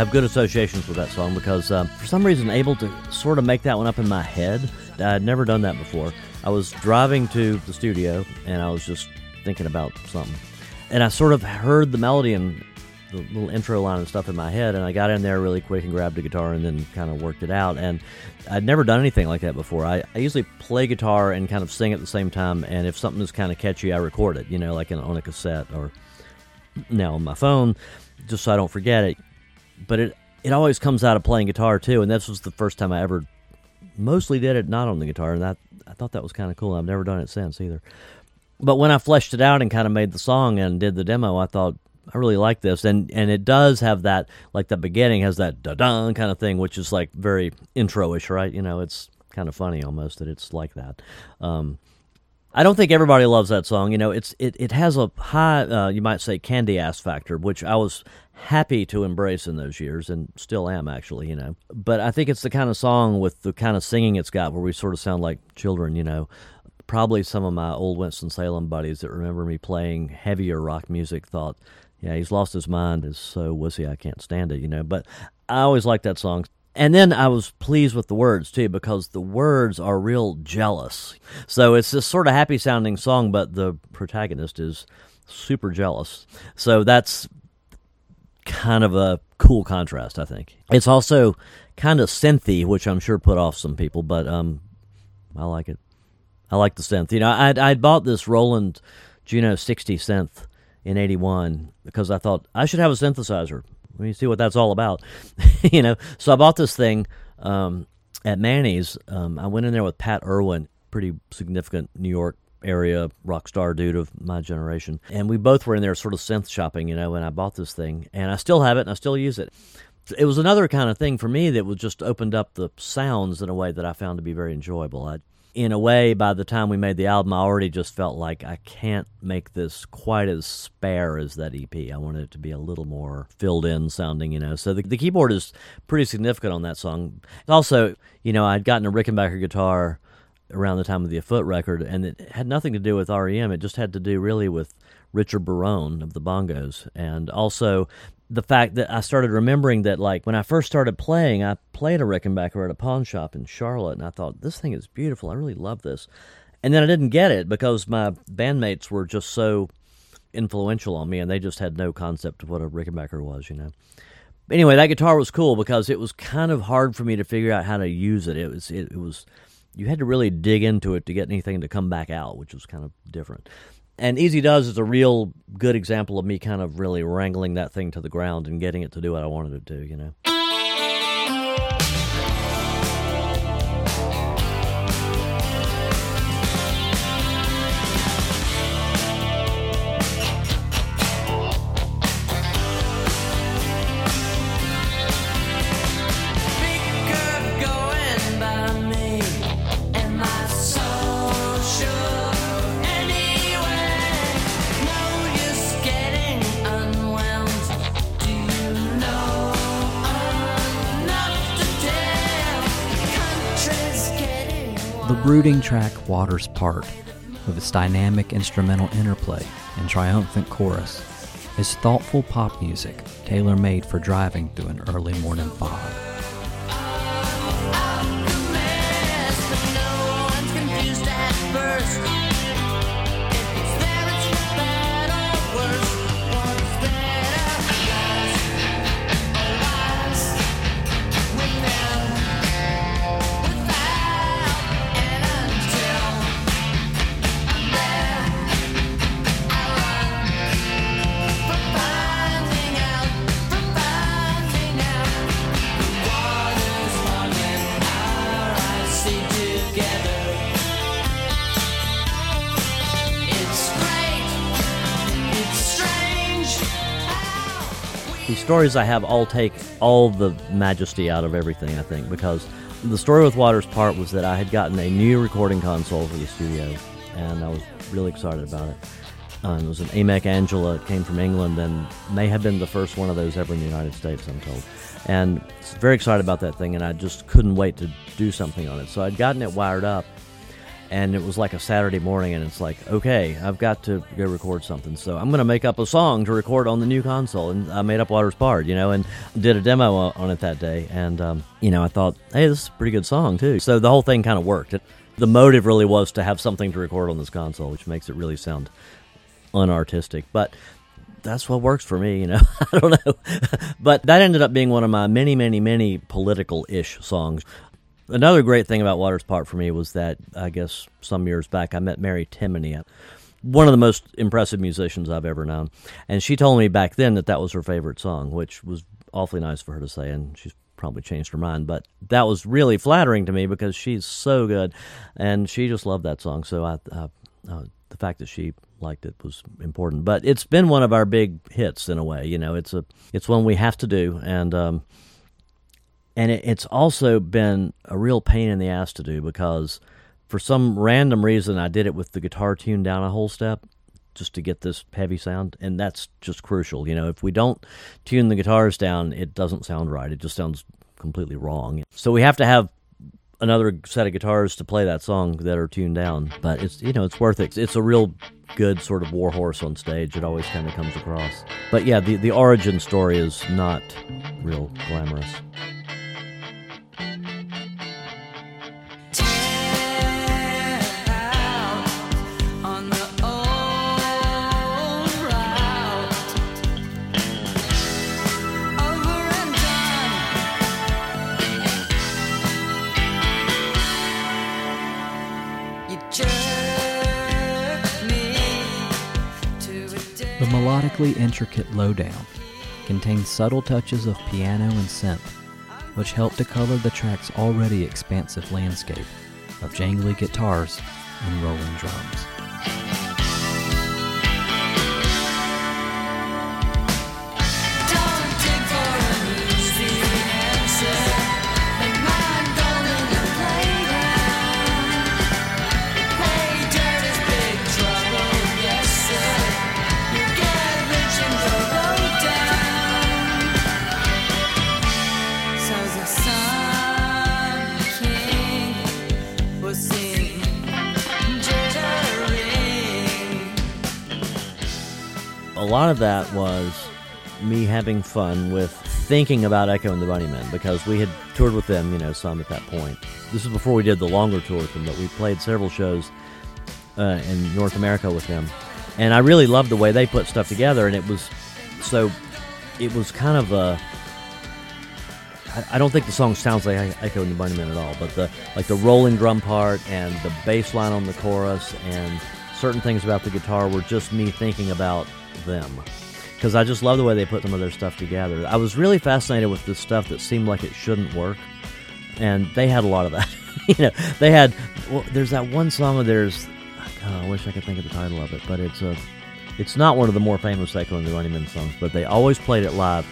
Have good associations with that song because um, for some reason able to sort of make that one up in my head. I'd never done that before. I was driving to the studio and I was just thinking about something, and I sort of heard the melody and the little intro line and stuff in my head, and I got in there really quick and grabbed a guitar and then kind of worked it out. And I'd never done anything like that before. I, I usually play guitar and kind of sing at the same time, and if something is kind of catchy, I record it, you know, like in, on a cassette or now on my phone, just so I don't forget it but it it always comes out of playing guitar too, and this was the first time I ever mostly did it not on the guitar, and that I thought that was kind of cool. I've never done it since either. But when I fleshed it out and kind of made the song and did the demo, I thought I really like this, and and it does have that like the beginning has that da da kind of thing, which is like very intro-ish, right? You know, it's kind of funny almost that it's like that. Um, I don't think everybody loves that song. You know, it's it, it has a high, uh, you might say, candy ass factor, which I was happy to embrace in those years and still am actually. You know, but I think it's the kind of song with the kind of singing it's got where we sort of sound like children. You know, probably some of my old Winston Salem buddies that remember me playing heavier rock music thought, yeah, he's lost his mind. Is so wussy. I can't stand it. You know, but I always liked that song. And then I was pleased with the words too because the words are real jealous. So it's this sort of happy sounding song, but the protagonist is super jealous. So that's kind of a cool contrast, I think. It's also kind of synthy, which I'm sure put off some people, but um, I like it. I like the synth. You know, I'd, I'd bought this Roland Juno 60 synth in 81 because I thought I should have a synthesizer. Let me see what that's all about. you know, so I bought this thing um, at Manny's. Um, I went in there with Pat Irwin, pretty significant New York area rock star dude of my generation. And we both were in there sort of synth shopping, you know, and I bought this thing and I still have it and I still use it. It was another kind of thing for me that was just opened up the sounds in a way that I found to be very enjoyable. I, in a way, by the time we made the album, I already just felt like I can't make this quite as spare as that EP. I wanted it to be a little more filled in sounding, you know. So the, the keyboard is pretty significant on that song. Also, you know, I'd gotten a Rickenbacker guitar around the time of the Afoot record, and it had nothing to do with REM. It just had to do really with Richard Barone of the Bongos, and also the fact that I started remembering that, like, when I first started playing, I played a Rickenbacker at a pawn shop in Charlotte, and I thought, this thing is beautiful. I really love this. And then I didn't get it because my bandmates were just so influential on me, and they just had no concept of what a Rickenbacker was, you know. Anyway, that guitar was cool because it was kind of hard for me to figure out how to use it. It was it, it was you had to really dig into it to get anything to come back out, which was kind of different. And Easy Does is a real good example of me kind of really wrangling that thing to the ground and getting it to do what I wanted it to, you know. Brooding track Waters Part, with its dynamic instrumental interplay and triumphant chorus, is thoughtful pop music tailor made for driving through an early morning fog. Stories I have all take all the majesty out of everything, I think, because the story with Waters Part was that I had gotten a new recording console for the studio, and I was really excited about it. Um, it was an AMEK Angela, it came from England, and may have been the first one of those ever in the United States, I'm told. And very excited about that thing, and I just couldn't wait to do something on it. So I'd gotten it wired up, and it was like a Saturday morning, and it's like, okay, I've got to go record something. So I'm to make up a song to record on the new console, and I made up Waters Part, you know, and did a demo on it that day. And um, you know, I thought, hey, this is a pretty good song too. So the whole thing kind of worked. It, the motive really was to have something to record on this console, which makes it really sound unartistic, but. That's what works for me, you know. I don't know. but that ended up being one of my many, many, many political ish songs. Another great thing about Waters Part for me was that I guess some years back I met Mary Timony, one of the most impressive musicians I've ever known, and she told me back then that that was her favorite song, which was awfully nice for her to say, and she's probably changed her mind, but that was really flattering to me because she's so good, and she just loved that song. So I, uh, the fact that she liked it was important. But it's been one of our big hits in a way. You know, it's a it's one we have to do, and um, and it, it's also been a real pain in the ass to do because for some random reason I did it with the guitar tuned down a whole step just to get this heavy sound. And that's just crucial. You know if we don't tune the guitars down it doesn't sound right. It just sounds completely wrong. So we have to have another set of guitars to play that song that are tuned down. But it's you know it's worth it. It's a real good sort of warhorse on stage. It always kind of comes across. But yeah the the origin story is not real glamorous the melodically intricate lowdown contains subtle touches of piano and synth which help to color the track's already expansive landscape of jangly guitars and rolling drums. Lot of that was me having fun with thinking about Echo and the Bunnymen because we had toured with them, you know, some at that point. This was before we did the longer tour with them, but we played several shows uh, in North America with them, and I really loved the way they put stuff together. And it was so, it was kind of a. I don't think the song sounds like Echo and the Bunnymen at all, but the like the rolling drum part and the bass line on the chorus and certain things about the guitar were just me thinking about them because I just love the way they put some of their stuff together. I was really fascinated with the stuff that seemed like it shouldn't work, and they had a lot of that. you know, they had. Well, there's that one song of theirs. Oh, I wish I could think of the title of it, but it's a. It's not one of the more famous Echo and the Bunnymen songs, but they always played it live,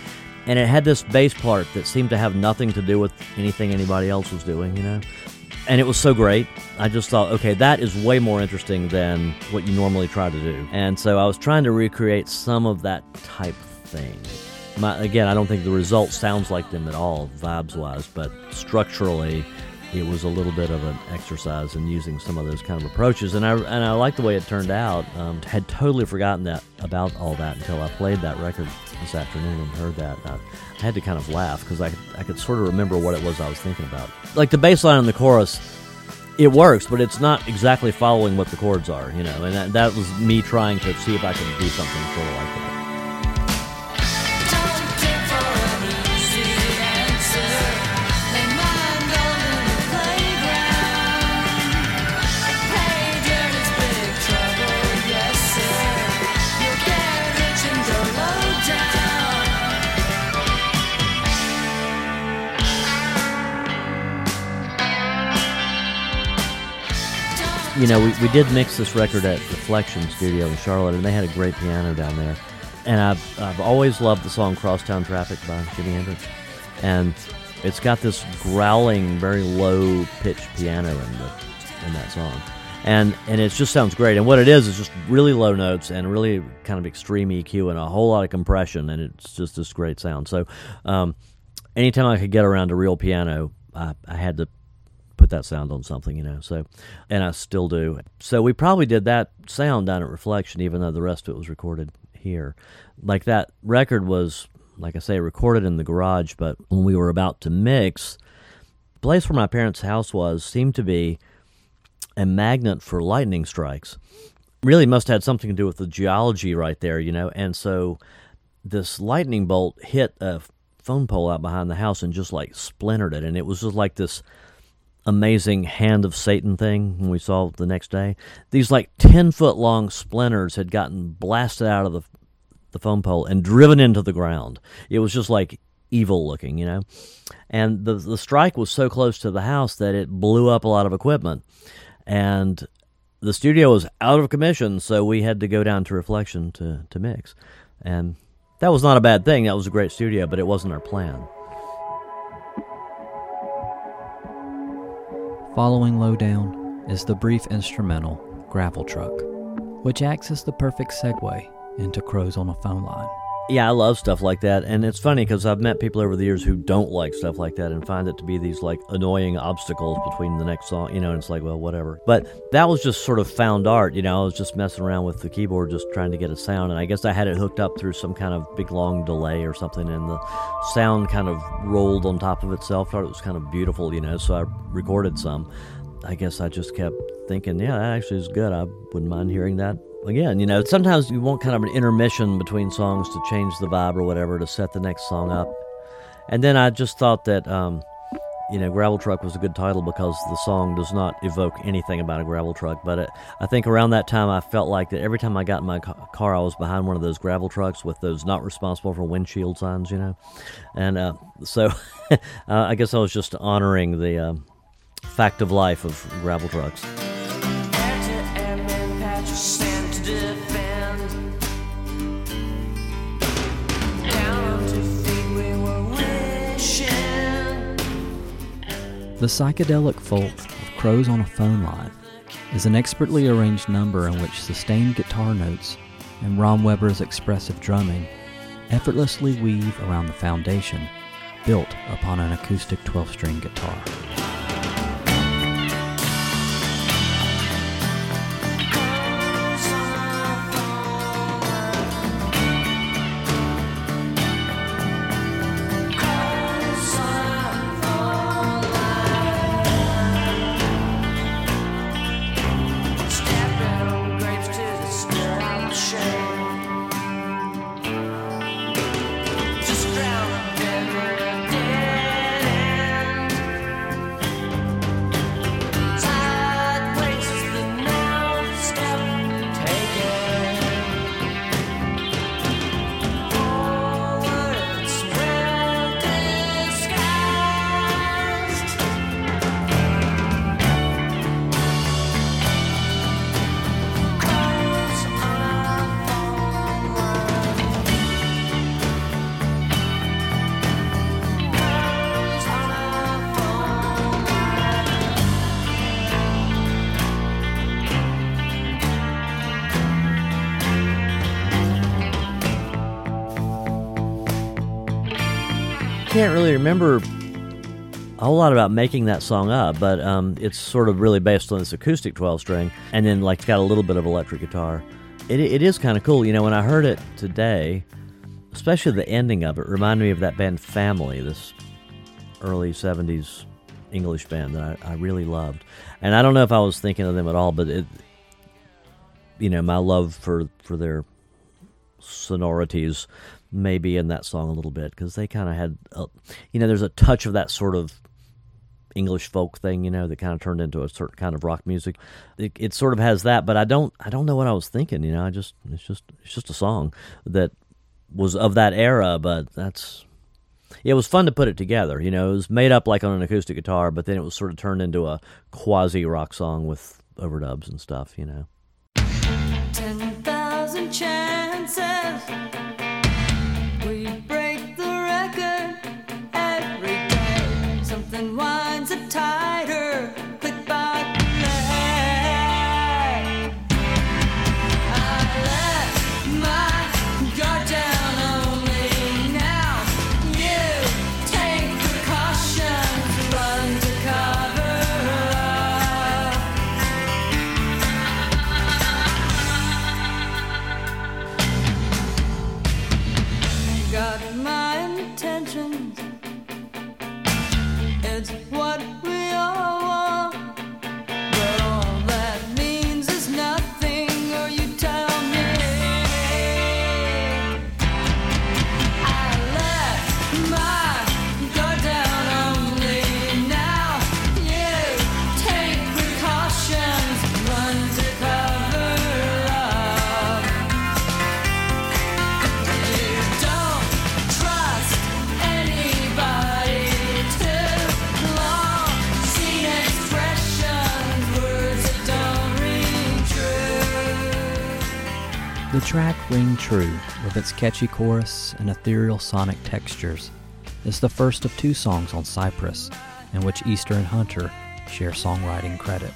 and it had this bass part that seemed to have nothing to do with anything anybody else was doing. You know, and it was so great. I just thought, okay, that is way more interesting than what you normally try to do. And so I was trying to recreate some of that type thing. My, again, I don't think the result sounds like them at all, vibes wise, but structurally, it was a little bit of an exercise in using some of those kind of approaches, and I and I like the way it turned out. Um, had totally forgotten that about all that until I played that record this afternoon and heard that. I, I had to kind of laugh because I I could sort of remember what it was I was thinking about. Like the bass line in the chorus, it works, but it's not exactly following what the chords are, you know. And that, that was me trying to see if I could do something sort of like that. You know, we, we did mix this record at Reflection Studio in Charlotte, and they had a great piano down there. And I've, I've always loved the song Crosstown Traffic by Jimi Hendrix. And it's got this growling, very low pitched piano in, the, in that song. And, and it just sounds great. And what it is is just really low notes and really kind of extreme EQ and a whole lot of compression, and it's just this great sound. So, um, anytime I could get around a real piano, I, I had to put that sound on something, you know. So, and I still do. So we probably did that sound down at Reflection, even though the rest of it was recorded here. Like that record was, like I say, recorded in the garage, but when we were about to mix, the place where my parents' house was seemed to be a magnet for lightning strikes. Really must have had something to do with the geology right there, you know. And so this lightning bolt hit a phone pole out behind the house and just like splintered it. And it was just like this amazing hand of Satan thing we saw the next day. These like 10 foot long splinters had gotten blasted out of the, the phone pole and driven into the ground. It was just like evil looking, you know. And the, the strike was so close to the house that it blew up a lot of equipment. And the studio was out of commission, so we had to go down to Reflection to, to mix. And that was not a bad thing. That was a great studio, but it wasn't our plan. Following Lowdown is the brief instrumental Gravel Truck, which acts as the perfect segue into Crows on a Phone Line. Yeah, I love stuff like that. And it's funny because I've met people over the years who don't like stuff like that and find it to be these like annoying obstacles between the next song, you know, and it's like, well, whatever. But that was just sort of found art, you know. I was just messing around with the keyboard, just trying to get a sound. And I guess I had it hooked up through some kind of big long delay or something. And the sound kind of rolled on top of itself. Thought it was kind of beautiful, you know. So I recorded some. I guess I just kept thinking, yeah, that actually is good. I wouldn't mind hearing that again, you know, sometimes you want kind of an intermission between songs to change the vibe or whatever to set the next song up. And then I just thought that um, you know, gravel truck was a good title because the song does not evoke anything about a gravel truck. But it, I think around that time, I felt like that every time I got in my car, I was behind one of those gravel trucks with those not responsible for windshield signs, you know. And uh, so uh, I guess I was just honoring the uh, fact of life of gravel trucks. The psychedelic folk of Crows on a Phone Line is an expertly arranged number in which sustained guitar notes and Romweber's expressive drumming effortlessly weave around the foundation built upon an acoustic 12 string guitar. Remember a whole lot about making that song up, but um, it's sort of really based on this acoustic 12 string, and then like it's got a little bit of electric guitar. It, it is kind of cool, you know. When I heard it today, especially the ending of it, reminded me of that band Family, this early 70s English band that I, I really loved. And I don't know if I was thinking of them at all, but it, you know, my love for for their sonorities maybe in that song a little bit because they kind of had, a, you know, there's a touch of that sort of English folk thing, you know, that kind of turned into a certain kind of rock music. It, it, sort of has that, but I don't, I don't know what I was thinking. You know, I just, it's just, it's just a song that was of that era, but that's. It was fun to put it together. You know, it was made up like on an acoustic guitar, but then it was sort of turned into a quasi rock song with overdubs and stuff. You know. Track Ring True, with its catchy chorus and ethereal sonic textures, is the first of two songs on Cypress, in which Easter and Hunter share songwriting credit.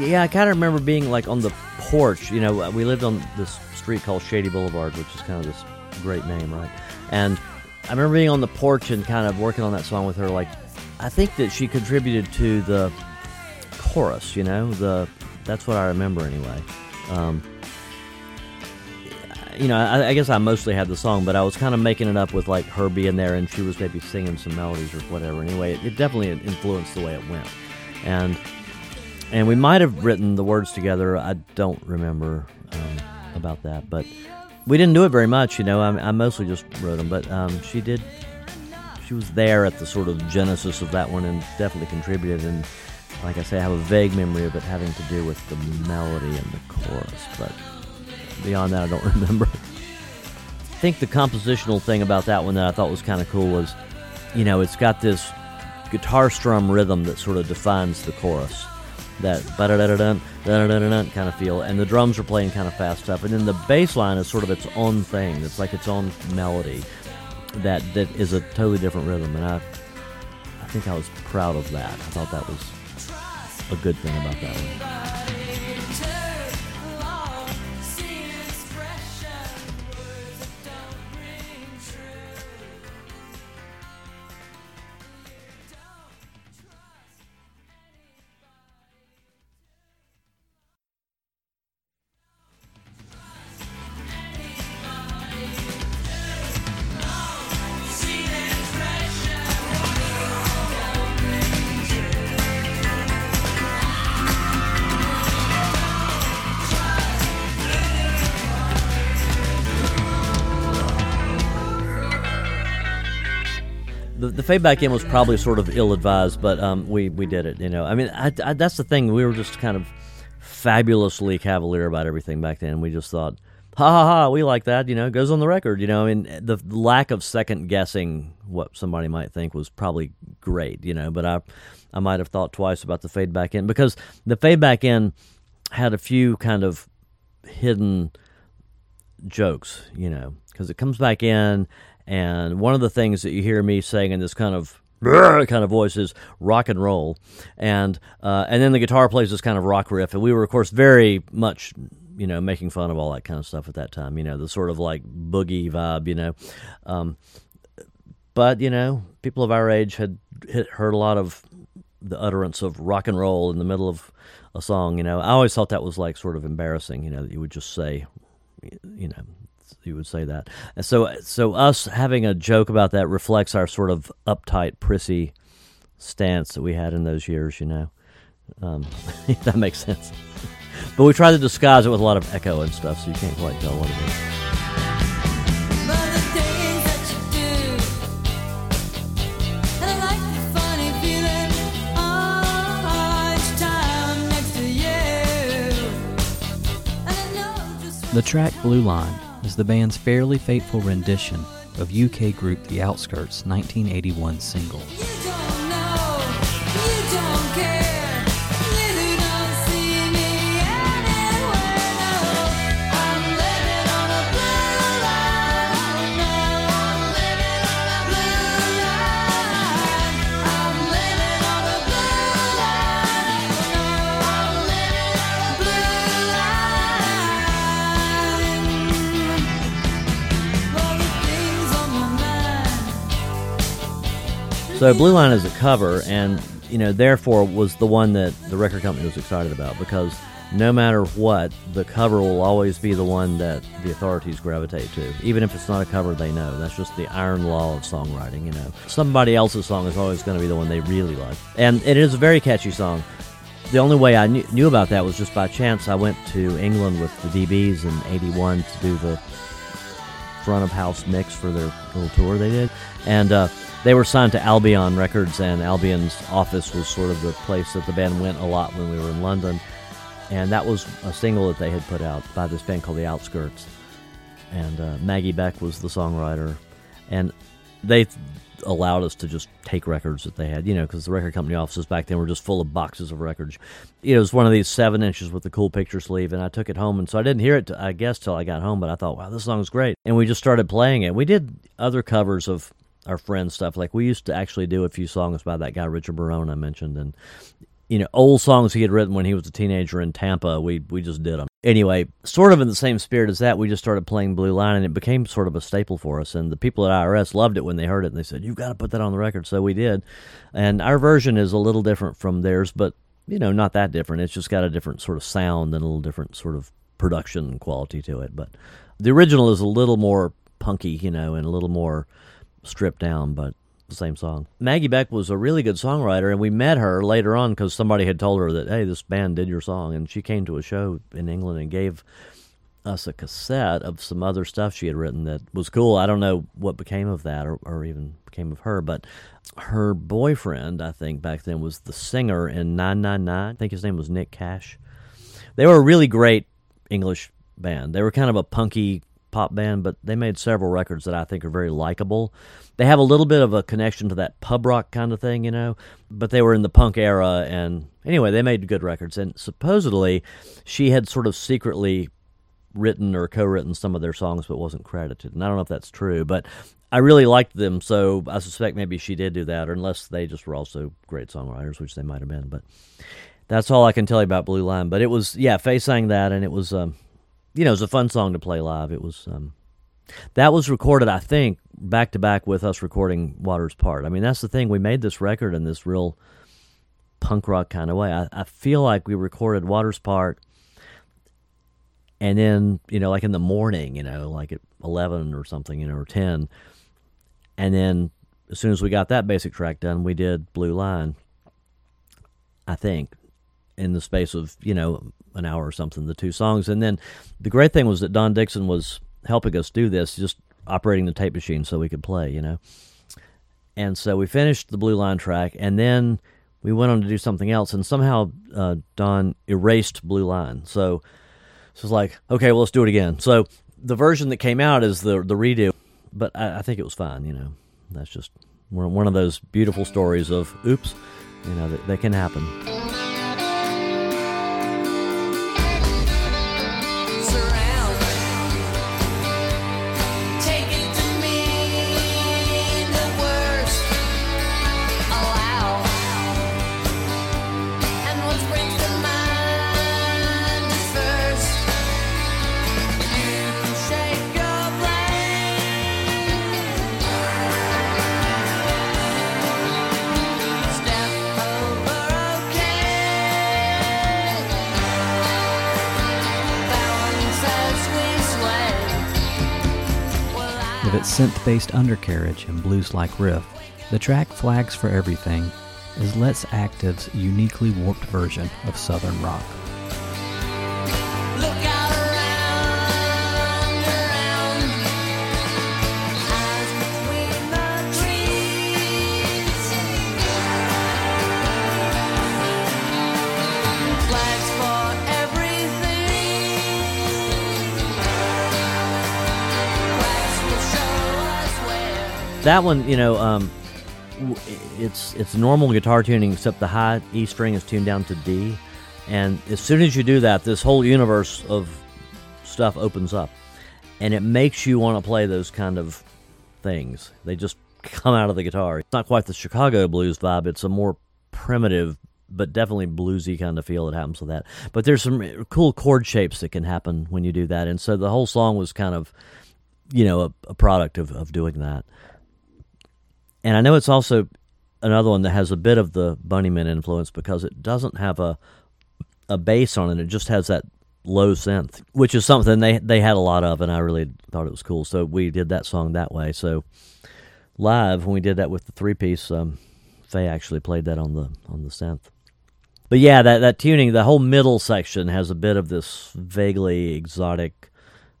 Yeah, I kind of remember being like on the porch. You know, we lived on this street called Shady Boulevard, which is kind of this great name, right? And I remember being on the porch and kind of working on that song with her. Like, I think that she contributed to the chorus. You know, the that's what I remember anyway. Um, you know, I, I, guess I mostly had the song, but I was kind of making it up with like her being there, and she was maybe singing some melodies or whatever. Anyway, it, it definitely influenced the way it went, and and we might have written the words together. I don't remember um, about that, but we didn't do it very much. You know, I, I mostly just wrote them, but um, she did. she was there at the sort of genesis of that one and definitely contributed. And like I say, I have a vague memory of it having to do with the melody and the chorus, but beyond that, I don't remember. I think the compositional thing about that one that I thought was kind of cool was, you know, it's got this guitar strum rhythm that sort of defines the chorus. That ba-da-da-da-dun, da-da-da-da-dun kind of feel, and the drums are playing kind of fast stuff, and then the bass line is sort of its own thing. It's like its own melody that that is a totally different rhythm, and I I think I was proud of that. I thought that was a good thing about that one. Fade back in was probably sort of ill advised, but um, we we did it. You know, I mean, I, I, that's the thing. We were just kind of fabulously cavalier about everything back then. We just thought, ha ha ha, we like that. You know, it goes on the record. You know, I mean, the lack of second guessing what somebody might think was probably great. You know, but I I might have thought twice about the fade back in because the fade back in had a few kind of hidden jokes. You know, because it comes back in and one of the things that you hear me saying in this kind of kind of voice is rock and roll, and uh, and then the guitar plays this kind of rock riff, and we were of course very much you know making fun of all that kind of stuff at that time. You know the sort of like boogie vibe, you know. Um, but you know, people of our age had hit, heard a lot of the utterance of rock and roll in the middle of a song. You know, I always thought that was like sort of embarrassing. You know, that you would just say, you know, you would say that. And so, so us having a joke about that reflects our sort of uptight, prissy stance that we had in those years. You know, um, if that makes sense. But we try to disguise it with a lot of echo and stuff, so you can't quite tell what it is. The track Blue Line is the band's fairly faithful rendition of UK group The Outskirts' 1981 single. So Blue Line is a cover, and you know, therefore, was the one that the record company was excited about because no matter what, the cover will always be the one that the authorities gravitate to, even if it's not a cover they know. That's just the iron law of songwriting. You know, somebody else's song is always going to be the one they really like, and it is a very catchy song. The only way I knew, knew about that was just by chance. I went to England with the DBs in '81 to do the front of house mix for their little tour they did, and. Uh, they were signed to Albion Records, and Albion's office was sort of the place that the band went a lot when we were in London. And that was a single that they had put out by this band called The Outskirts. And uh, Maggie Beck was the songwriter. And they allowed us to just take records that they had, you know, because the record company offices back then were just full of boxes of records. You know, it was one of these seven inches with the cool picture sleeve, and I took it home, and so I didn't hear it, I guess, till I got home. But I thought, wow, this song's great, and we just started playing it. We did other covers of our friends stuff. Like we used to actually do a few songs by that guy Richard Barone I mentioned, and you know old songs he had written when he was a teenager in Tampa. We we just did them anyway. Sort of in the same spirit as that, we just started playing Blue Line, and it became sort of a staple for us. And the people at IRS loved it when they heard it, and they said, "You've got to put that on the record." So we did, and our version is a little different from theirs, but you know not that different. It's just got a different sort of sound and a little different sort of production quality to it. But the original is a little more punky, you know, and a little more stripped down, but same song. Maggie Beck was a really good songwriter, and we met her later on because somebody had told her that, hey, this band did your song, and she came to a show in England and gave us a cassette of some other stuff she had written that was cool. I don't know what became of that or, or even became of her, but her boyfriend, I think back then, was the singer in 999. I think his name was Nick Cash. They were a really great English band. They were kind of a punky pop band, but they made several records that I think are very likable. They have a little bit of a connection to that pub rock kind of thing, you know, but they were in the punk era. And anyway, they made good records. And supposedly, she had sort of secretly written or co-written some of their songs but wasn't credited and i don't know if that's true but i really liked them so i suspect maybe she did do that or unless they just were also great songwriters which they might have been but that's all i can tell you about blue line but it was yeah faye sang that and it was um, you know it was a fun song to play live. It was um, that was recorded i think back to back with us recording waters part. I mean that's the thing. We made this record in this real punk rock kind of way. I, I feel like we recorded waters part and then you know like in the morning you know like at 11 or something you know or 10 and then as soon as we got that basic track done we did blue line i think in the space of you know an hour or something the two songs and then the great thing was that don dixon was helping us do this just operating the tape machine so we could play you know and so we finished the blue line track and then we went on to do something else and somehow uh, don erased blue line so so it's like, okay, well, let's do it again. So the version that came out is the the redo, but I, I think it was fine. You know, that's just one of those beautiful stories of oops, you know, that, that can happen. With its synth based undercarriage and blues like riff, the track Flags for Everything is Let's Active's uniquely warped version of Southern rock. That one, you know, um, it's it's normal guitar tuning except the high E string is tuned down to D, and as soon as you do that, this whole universe of stuff opens up, and it makes you want to play those kind of things. They just come out of the guitar. It's not quite the Chicago blues vibe. It's a more primitive but definitely bluesy kind of feel that happens with that. But there's some cool chord shapes that can happen when you do that, and so the whole song was kind of, you know, a, a product of, of doing that and I know it's also another one that has a bit of the Bunnymen influence because it doesn't have a a bass on it. It just has that low synth, which is something they they had a lot of, and I really thought it was cool. So we did that song that way. So live when we did that with the three piece, um, Faye actually played that on the on the synth. But yeah, that that tuning, the whole middle section has a bit of this vaguely exotic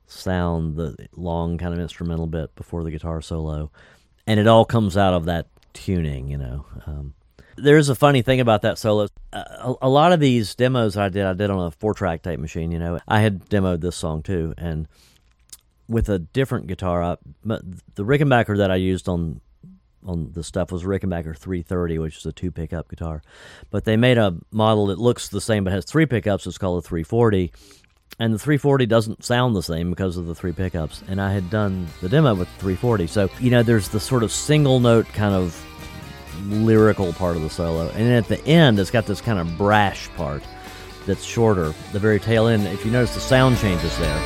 sound, the long kind of instrumental bit before the guitar solo and it all comes out of that tuning, you know. Um, there's a funny thing about that solo. A, a, lot of these demos I did, I did on a four track tape machine. You know, I had demoed this song too, and with a different guitar. I, the Rickenbacker that I used on on the stuff was Rickenbacker 330, which is a two pickup guitar. But they made a model that looks the same but has three pickups. It's called a 340 and the 340 doesn't sound the same because of the three pickups. And I had done the demo with the 340, so you know, there's the sort of single note kind of lyrical part of the solo, and then at the end, it's got this kind of brash part that's shorter. The very tail end, if you notice, the sound changes there.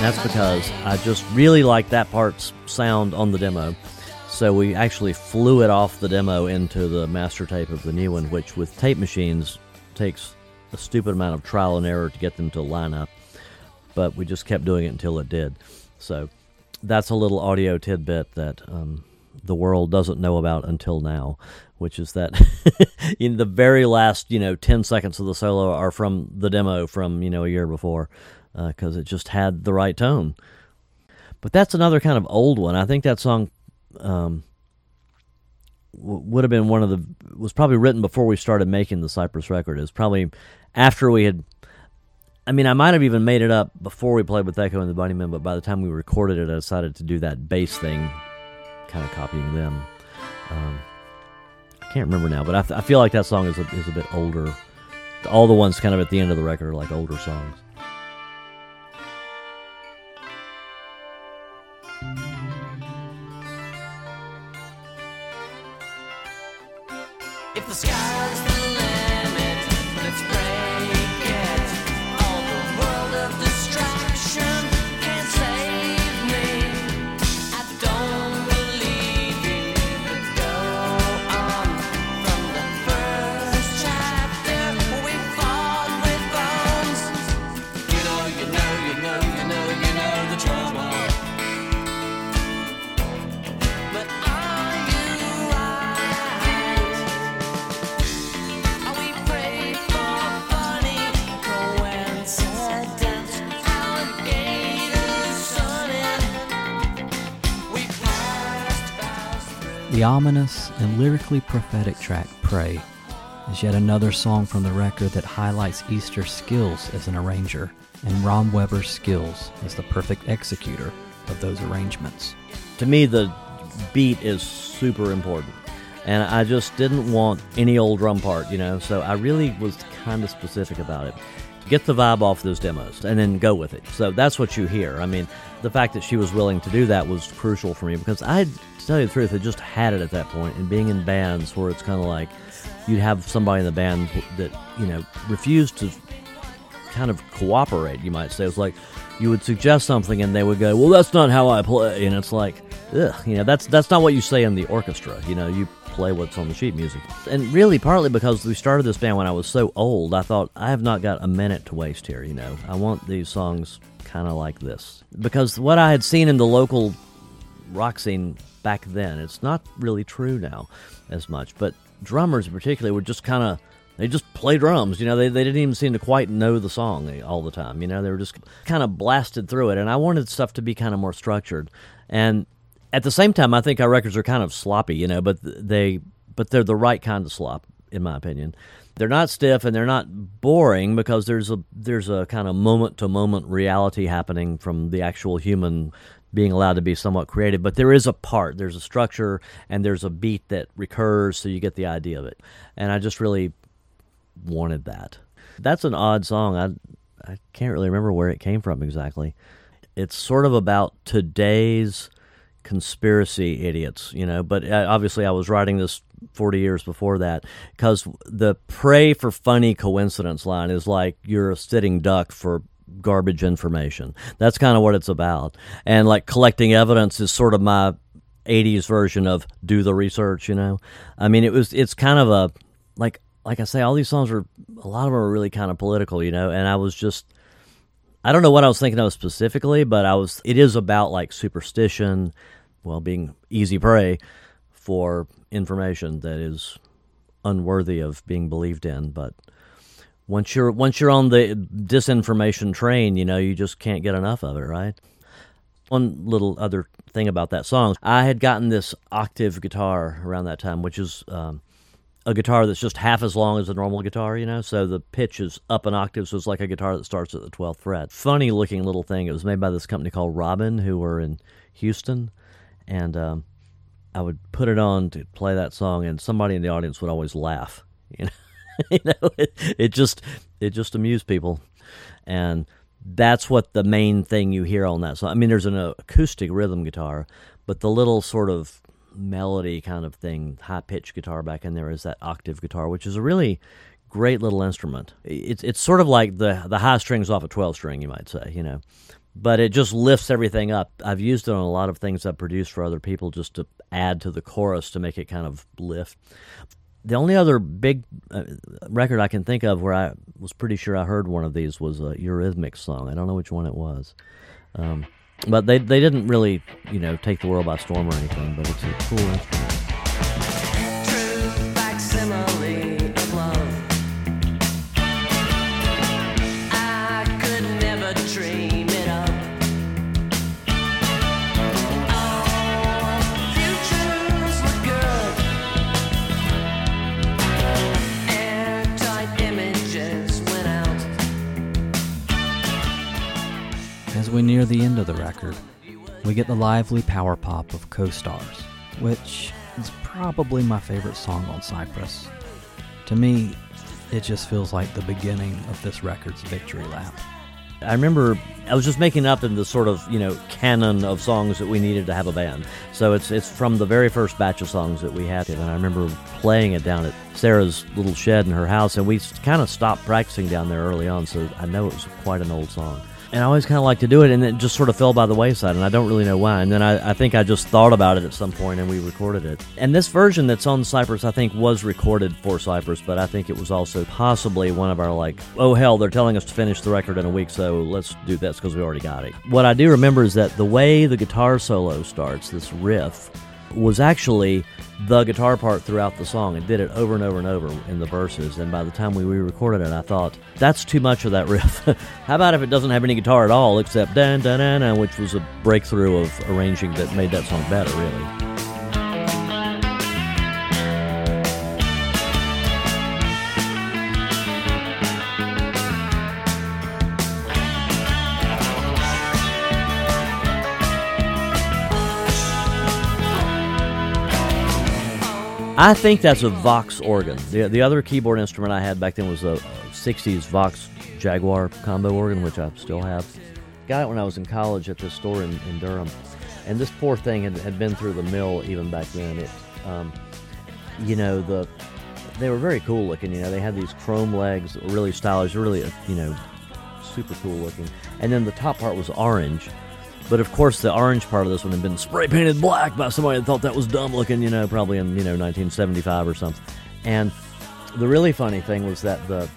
That's because I just really like that part's sound on the demo. So we actually flew it off the demo into the master tape of the new one, which with tape machines takes a stupid amount of trial and error to get them to line up. But we just kept doing it until it did. So that's a little audio tidbit that um, the world doesn't know about until now, which is that in the very last, you know, 10 seconds of the solo are from the demo from, you know, a year before because uh, it just had the right tone. But that's another kind of old one. I think that song um, w- would have been one of the was probably written before we started making the Cypress record. It was probably after we had. I mean, I might have even made it up before we played with Echo and the Bunnymen, but by the time we recorded it, I decided to do that bass thing, kind of copying them. Um, I can't remember now, but I feel like that song is a, is a bit older. All the ones kind of at the end of the record are like older songs. If the sky's The ominous and lyrically prophetic track Prey is yet another song from the record that highlights Easter's skills as an arranger and Romweber's skills as the perfect executor of those arrangements. to me the beat is super important and i just didn't want any old drum part you know so i really was kind of specific about it. Get the vibe off those demos and then go with it. So that's what you hear. I mean the fact that she was willing to do that was crucial for me because i tell you the truth i just had it at that point. and being in bands where it's kind of like you'd have somebody in the band that you know refused to kind of cooperate, you might say. It's like you would suggest something and they would go, "Well, that's not how I play," and it's like, ugh, you know, that's that's not what you say in the orchestra. You know, you play what's on the sheet music. And really, partly because we started this band when I was so old, I thought I have not got a minute to waste here. You know, I want these songs kind of like this because what I had seen in the local rock scene back then, it's not really true now as much. But drummers, in particular, would just kind of they just play drums. You know, they, they didn't even seem to quite know the song all the time. You know, they were just kind of blasted through it. And I wanted stuff to be kind of more structured. And at the same time, I think our records are kind of sloppy. You know, but they but they're the right kind of slop, in my opinion. They're not stiff and they're not boring because there's a there's a kind of moment to moment reality happening from the actual human being allowed to be somewhat creative. But there is a part, there's a structure, and there's a beat that recurs, so you get the idea of it. And I just really wanted that. That's an odd song. I I can't really remember where it came from exactly. It's sort of about today's conspiracy idiots, you know. But uh, obviously, I was writing this 40 years before that because the pray for funny coincidence line is like you're a sitting duck for garbage information. That's kind of what it's about. And like collecting evidence is sort of my 80s version of do the research, you know. I mean, it was it's kind of a like like I say all these songs are a lot of them are really kind of political, you know, and I was just I don't know what I was thinking of specifically, but I was it is about like superstition, well being easy prey for information that is unworthy of being believed in, but once you're once you're on the disinformation train, you know, you just can't get enough of it, right? One little other thing about that song, I had gotten this octave guitar around that time, which is um, a guitar that's just half as long as a normal guitar, you know, so the pitch is up an octave, so it's like a guitar that starts at the 12th fret. Funny looking little thing. It was made by this company called Robin, who were in Houston, and um, I would put it on to play that song, and somebody in the audience would always laugh, you know. you know, it, it just it just amused people, and that's what the main thing you hear on that So I mean, there's an acoustic rhythm guitar, but the little sort of melody kind of thing, high pitched guitar back in there is that octave guitar, which is a really great little instrument. It's it's sort of like the the high strings off a twelve string, you might say, you know, but it just lifts everything up. I've used it on a lot of things I've produced for other people just to add to the chorus to make it kind of lift. The only other big uh, record I can think of where I was pretty sure I heard one of these was a Eurythmics song. I don't know which one it was. Um, But they they didn't really you know take the world by storm or anything. But it's a cool instrument. True facsimile As we near the end of the record, we get the lively power pop of Co Stars, which is probably my favorite song on Cypress. To me, it just feels like the beginning of this record's victory lap. I remember I was just making up in the sort of you know canon of songs that we needed to have a band. So it's it's from the very first batch of songs that we had, and I remember playing it down at Sara's little shed in her house, and we kind of stopped practicing down there early on. So I know it was quite an old song. And I always kind of like to do it, and it just sort of fell by the wayside, and I don't really know why. And then I, I think I just thought about it at some point, and we recorded it. And this version that's on Cypress, I think, was recorded for Cypress, but I think it was also possibly one of our like, oh hell, they're telling us to finish the record in a week, so let's do this because we already got it. What I do remember is that the way the guitar solo starts, this riff, was actually the guitar part throughout the song. and did it over and over and over in the verses. And by the time we re-recorded it, I thought that's too much of that riff. How about if it doesn't have any guitar at all, except dan dan, dan, which was a breakthrough of arranging that made that song better, really. I think that's a Vox organ. The, the other keyboard instrument I had back then was a, a 60s Vox Jaguar combo organ, which I still have. Got it when I was in college at this store in, in Durham. And this poor thing had, had been through the mill even back then. It, um, you know, the they were very cool looking. You know, they had these chrome legs, really stylish, really, uh, you know, super cool looking. And then the top part was orange. But of course, the orange part of this one had been spray painted black by somebody that thought that was dumb looking, you know, probably in you know 1975 or something. And the really funny thing was that the,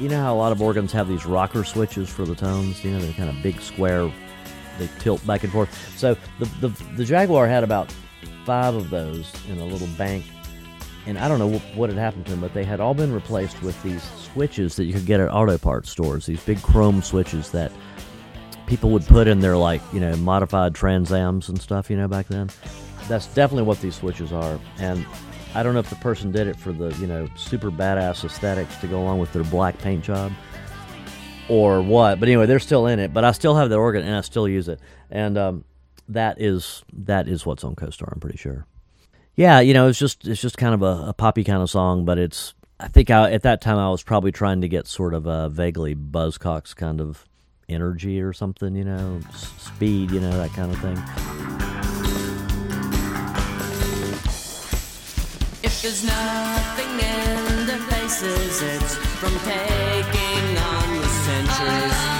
you know how a lot of organs have these rocker switches for the tones. You know, they're kind of big square, they tilt back and forth. So the the, the Jaguar had about five of those in a little bank. And I don't know what had happened to them, but they had all been replaced with these switches that you could get at auto parts stores. These big chrome switches that people would put in their like you know modified transams and stuff you know back then. That's definitely what these switches are. And i don't know if the person did it for the you know super badass aesthetics to go along with their black paint job or what. But anyway they're still in it. But i still have the organ and i still use it. And um, that is that is what's on CoStar. i'm pretty sure. Yeah you know it's just it's just kind of a, a poppy kind of song but it's i think I, at that time i was probably trying to get sort of a vaguely buzzcocks kind of energy or something, you know, speed, you know, that kind of thing. If there's nothing in their faces, it's from taking on the centuries.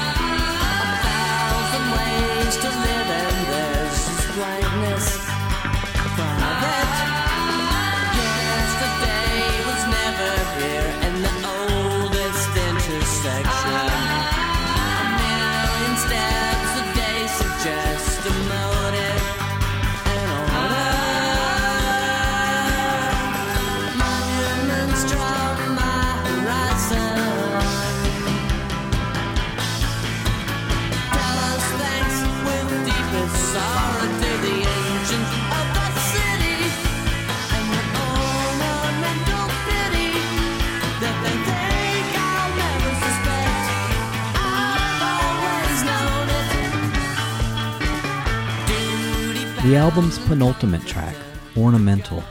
The album's penultimate track, Ornamental,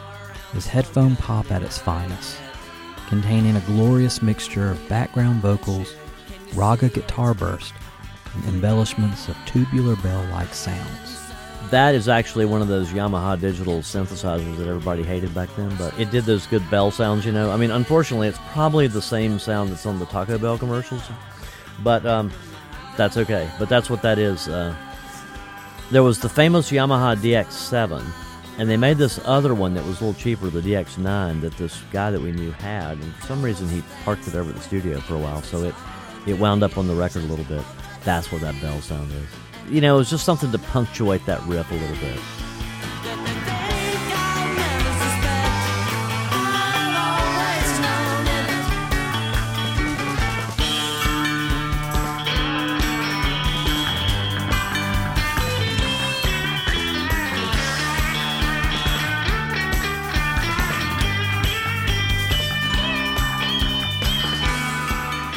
is headphone pop at its finest, containing a glorious mixture of background vocals, raga guitar burst, and embellishments of tubular bell like sounds. That is actually one of those Yamaha digital synthesizers that everybody hated back then, but it did those good bell sounds, you know. I mean, unfortunately, it's probably the same sound that's on the Taco Bell commercials, but um, that's okay. But that's what that is. Uh, there was the famous Yamaha DX7, and they made this other one that was a little cheaper, the DX9, that this guy that we knew had, and for some reason he parked it over at the studio for a while, so it it wound up on the record a little bit. That's what that bell sound is. you know, it was just something to punctuate that riff a little bit.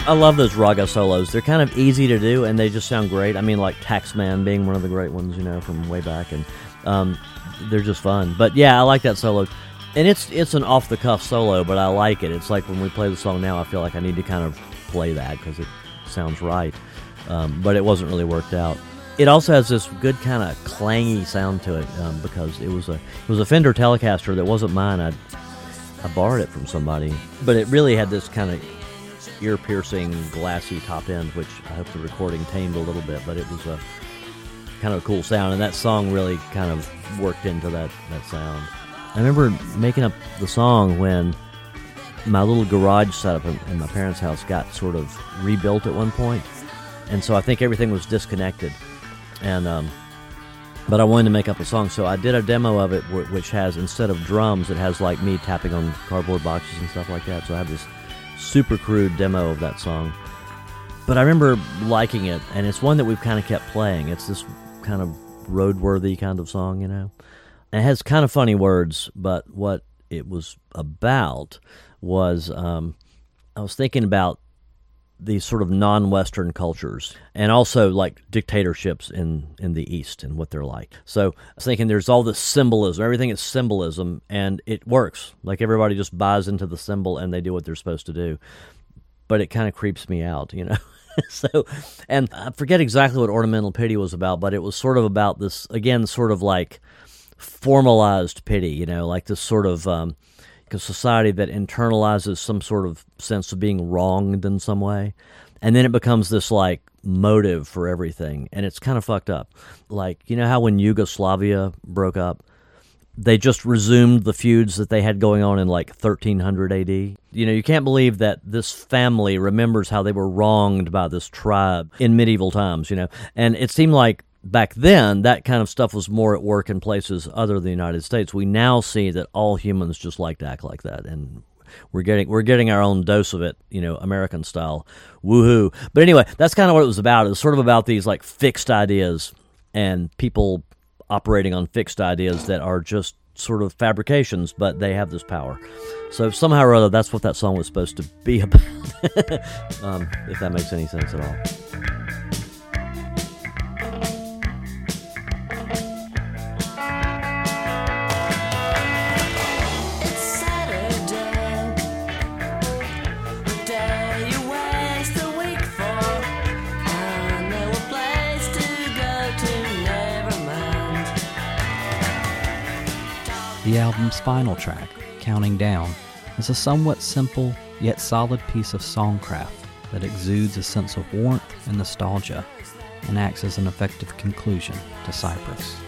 I love those raga solos. They're kind of easy to do, and they just sound great. I mean, like Taxman being one of the great ones, you know, from way back, and um, they're just fun. But yeah, I like that solo, and it's it's an off the cuff solo, but I like it. It's like when we play the song now, I feel like I need to kind of play that because it sounds right. Um, but it wasn't really worked out. It also has this good kind of clangy sound to it um, because it was a it was a Fender Telecaster that wasn't mine. I I borrowed it from somebody, but it really had this kind of ear piercing, glassy top end, which I hope the recording tamed a little bit, but it was a kind of a cool sound, and that song really kind of worked into that, that sound. I remember making up the song when my little garage setup in, my parents' house got sort of rebuilt at one point, and so I think everything was disconnected, and um, but I wanted to make up a song, so I did a demo of it, which has instead of drums, it has like me tapping on cardboard boxes and stuff like that. So I have this super crude demo of that song. But I remember liking it, and it's one that we've kind of kept playing. It's this kind of roadworthy kind of song, you know? And it has kind of funny words, but what it was about was um, I was thinking about these sort of non-Western cultures, and also like dictatorships in in the East and what they're like. So I was thinking, there's all this symbolism. Everything is symbolism, and it works. Like everybody just buys into the symbol, and they do what they're supposed to do. But it kind of creeps me out, you know. so, and I forget exactly what ornamental pity was about, but it was sort of about this again, sort of like formalized pity, you know, like this sort of. Um, a society that internalizes some sort of sense of being wronged in some way and then it becomes this like motive for everything and it's kind of fucked up like you know how when yugoslavia broke up they just resumed the feuds that they had going on in like 1300 AD. You know, you can't believe that this family remembers how they were wronged by this tribe in medieval times, you know. And it seemed like back then that kind of stuff was more at work in places other than the United States. We now see that all humans just like to act like that and we're getting we're getting our own dose of it, you know, American style. Woohoo. But anyway, that's kind of what it was about. It was sort of about these like fixed ideas and people operating on fixed ideas that are just sort of fabrications, but they have this power. So somehow or other, that's what that song was supposed to be about. um, if that makes any sense at all. The album's final track, Counting Down, is a somewhat simple yet solid piece of songcraft that exudes a sense of warmth and nostalgia and acts as an effective conclusion to Cypress.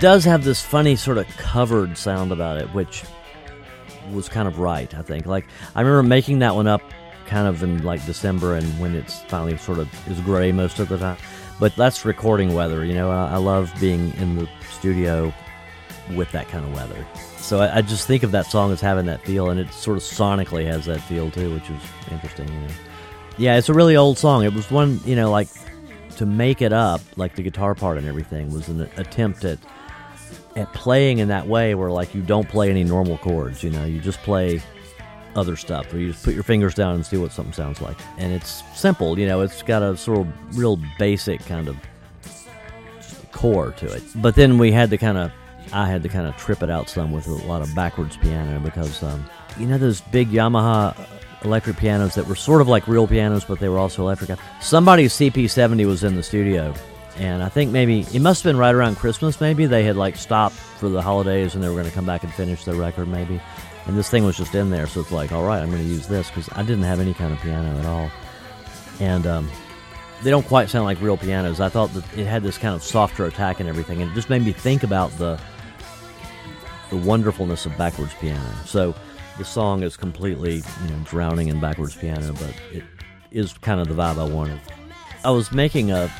Does have this funny sort of covered sound about it, which was kind of right, I think. Like I remember making that one up kind of in like December and when it's finally sort of is gray most of the time. But that's recording weather, you know. I, I love being in the studio with that kind of weather. So I, I just think of that song as having that feel, and it sort of sonically has that feel too, which is interesting. You know? Yeah, it's a really old song. It was one, you know, like to make it up, like the guitar part and everything, was an attempt at at playing in that way where like you don't play any normal chords. You know, you just play other stuff, or you just put your fingers down and see what something sounds like. And it's simple. You know, it's got a sort of real basic kind of core to it. But then we had to kind of, I had to kind of trip it out some with a lot of backwards piano because, um, you know, those big Yamaha electric pianos that were sort of like real pianos, but they were also electric. Somebody's CP70 was in the studio. And I think maybe it must have been right around Christmas. Maybe they had like stopped for the holidays, and they were going to come back and finish their record. Maybe, and this thing was just in there, so it's like, all right, I'm going to use this because I didn't have any kind of piano at all. And um, they don't quite sound like real pianos. I thought that it had this kind of softer attack and everything, and it just made me think about the the wonderfulness of backwards piano. So the song is completely you know drowning in backwards piano, but it is kind of the vibe I wanted. I was making a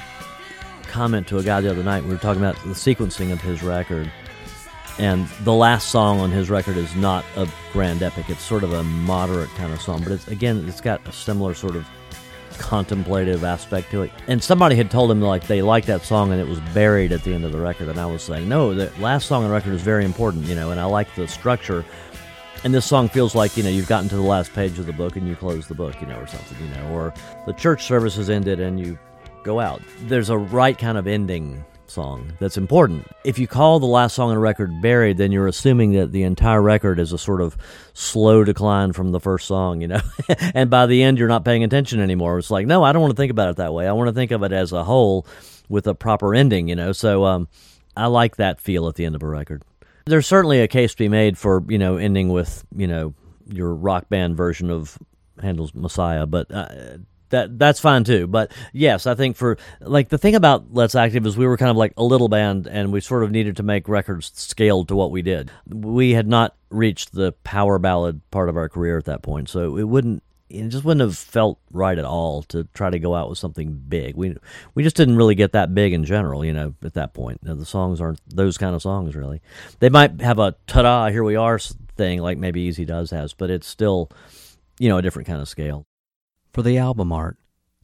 comment to a guy the other night. We were talking about the sequencing of his record, and the last song on his record is not a grand epic. It's sort of a moderate kind of song, but it's again, it's got a similar sort of contemplative aspect to it. And somebody had told him like they liked that song and it was buried at the end of the record. And I was saying, no, the last song on the record is very important, you know, and I like the structure. And this song feels like, you know, you've gotten to the last page of the book and you close the book, you know, or something, you know, or the church service has ended and you go out. There's a right kind of ending song that's important. If you call the last song on a record buried, then you're assuming that the entire record is a sort of slow decline from the first song, you know. and by the end, you're not paying attention anymore. It's like, no, I don't want to think about it that way. I want to think of it as a whole with a proper ending, you know. So um, I like that feel at the end of a record. There's certainly a case to be made for you know ending with you know your rock band version of Handel's Messiah, but uh, that that's fine too. But yes, I think for like the thing about Let's Active is we were kind of like a little band, and we sort of needed to make records scaled to what we did. We had not reached the power ballad part of our career at that point, so it wouldn't. It just wouldn't have felt right at all to try to go out with something big. We we just didn't really get that big in general, you know. At that point, the songs aren't those kind of songs really. They might have a "ta-da, here we are" thing like maybe Easy Does has, but it's still, you know, a different kind of scale. For the album art,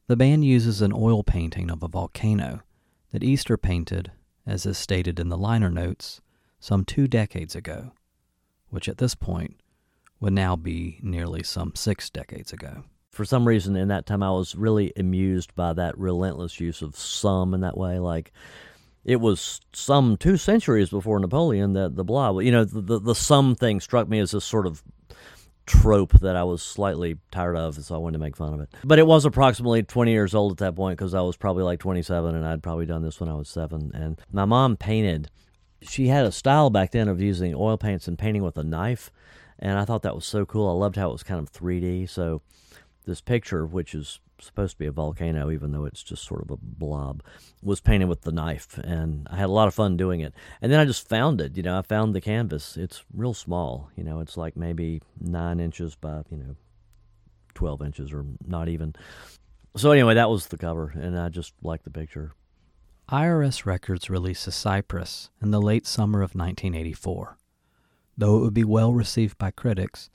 the band uses an oil painting of a volcano that Easter painted, as is stated in the liner notes, some two decades ago, which at this point would now be nearly some six decades ago. For some reason, in that time, I was really amused by that relentless use of some in that way. Like, it was some two centuries before Napoleon that the blah, you know, the, the, the some thing struck me as this sort of trope that I was slightly tired of, so I wanted to make fun of it. But it was approximately 20 years old at that point because I was probably like 27 and I'd probably done this when I was seven. And my mom painted, she had a style back then of using oil paints and painting with a knife. And I thought that was so cool. I loved how it was kind of 3D. So this picture, which is supposed to be a volcano, even though it's just sort of a blob, was painted with the knife, and I had a lot of fun doing it. And then I just found it. You know, I found the canvas. It's real small. You know, it's like maybe nine inches by you know twelve inches, or not even. So anyway, that was the cover, and I just liked the picture. IRS Records releases Cypress in the late summer of 1984. Though it would be well received by critics,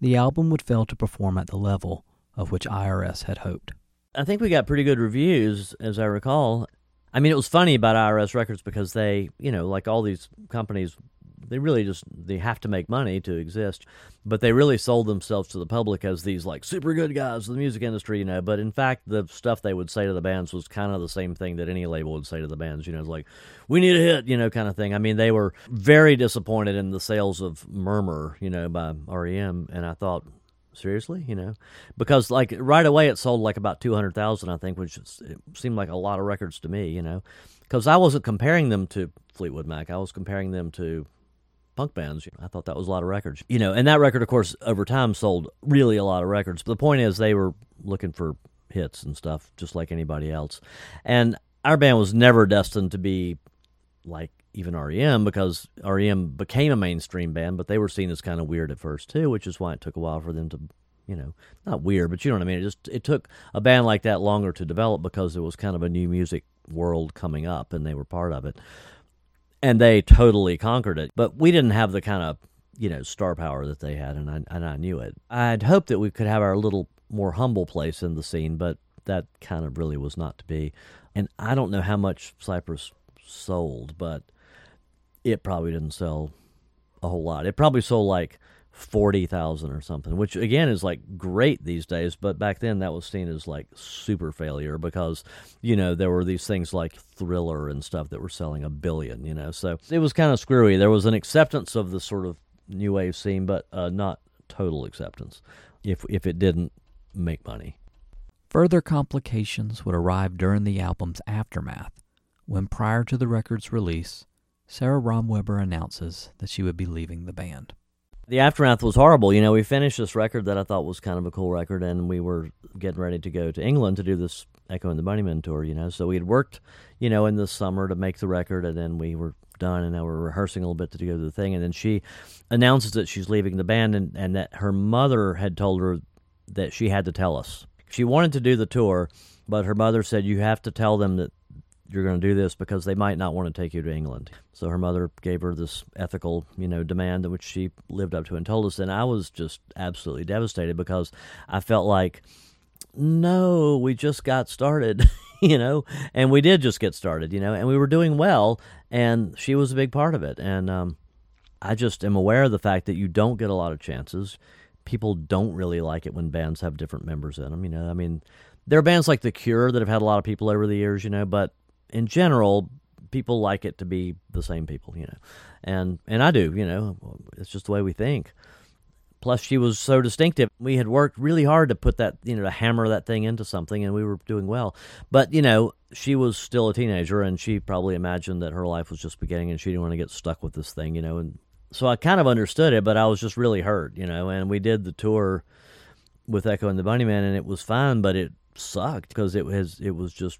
the album would fail to perform at the level of which IRS had hoped. I think we got pretty good reviews, as I recall. I mean, it was funny about IRS Records because they, you know, like all these companies, they really just they have to make money to exist, but they really sold themselves to the public as these like super good guys of the music industry, you know. But in fact, the stuff they would say to the bands was kind of the same thing that any label would say to the bands, you know, it's like we need a hit, you know, kind of thing. I mean, they were very disappointed in the sales of Murmur, you know, by REM, and I thought, seriously you know? Because like right away it sold like about 200000 i think which seemed like a lot of records to me you know? Because i wasn't comparing them to fleetwood mac. I was comparing them to punk bands. I thought that was a lot of records you know? And that record of course over time sold really a lot of records. But the point is they were looking for hits and stuff just like anybody else. And our band was never destined to be like even REM because REM became a mainstream band, but they were seen as kind of weird at first too, which is why it took a while for them to, you know, not weird, but you know what I mean. It just it took a band like that longer to develop because it was kind of a new music world coming up, and they were part of it, and they totally conquered it. But we didn't have the kind of you know star power that they had, and I and I knew it. I'd hoped that we could have our little more humble place in the scene, but that kind of really was not to be and I don't know how much Cypress sold, but it probably didn't sell a whole lot. It probably sold like forty thousand or something, which again is like great these days. But back then, that was seen as like super failure because you know there were these things like Thriller and stuff that were selling a billion. You know, so it was kind of screwy. There was an acceptance of the sort of new wave scene, but uh, not total acceptance. If if it didn't make money. Further complications would arrive during the album's aftermath, when prior to the record's release, Sara Romweber announces that she would be leaving the band. The aftermath was horrible. You know, we finished this record that I thought was kind of a cool record, and we were getting ready to go to England to do this Echo and the Bunnymen tour. You know, so we had worked, you know, in the summer to make the record, and then we were done, and now we're rehearsing a little bit to to the thing, and then she announces that she's leaving the band, and, and that her mother had told her that she had to tell us. She wanted to do the tour, but her mother said you have to tell them that you're going to do this because they might not want to take you to England. So her mother gave her this ethical, you know, demand which she lived up to and told us. And I was just absolutely devastated because I felt like, no, we just got started, you know, and we did just get started, you know, and we were doing well, and she was a big part of it. And um, I just am aware of the fact that you don't get a lot of chances. People don't really like it when bands have different members in them, you know. I mean, there are bands like The Cure that have had a lot of people over the years, you know, but in general, people like it to be the same people, you know, and and I do, you know, it's just the way we think. Plus, she was so distinctive. We had worked really hard to put that, you know, to hammer that thing into something, and we were doing well. But you know, she was still a teenager, and she probably imagined that her life was just beginning, and she didn't want to get stuck with this thing, you know. And so I kind of understood it, but I was just really hurt, you know. And we did the tour with Echo and the Bunnymen, and it was fine, but it sucked because it was it was just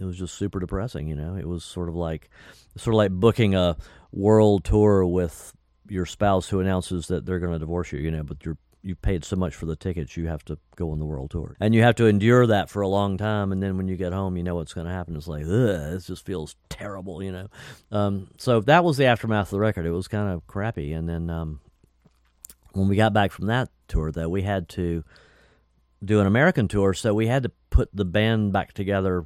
it was just super depressing. You know, it was sort of like sort of like booking a world tour with your spouse who announces that they're going to divorce you. You know, but you're you paid so much for the tickets, you have to go on the world tour, and you have to endure that for a long time. And then when you get home, you know what's going to happen. It's like, this just feels terrible. You know, um, so that was the aftermath of the record. It was kind of crappy, and then um, when we got back from that tour, though, we had to do an American tour, so we had to put the band back together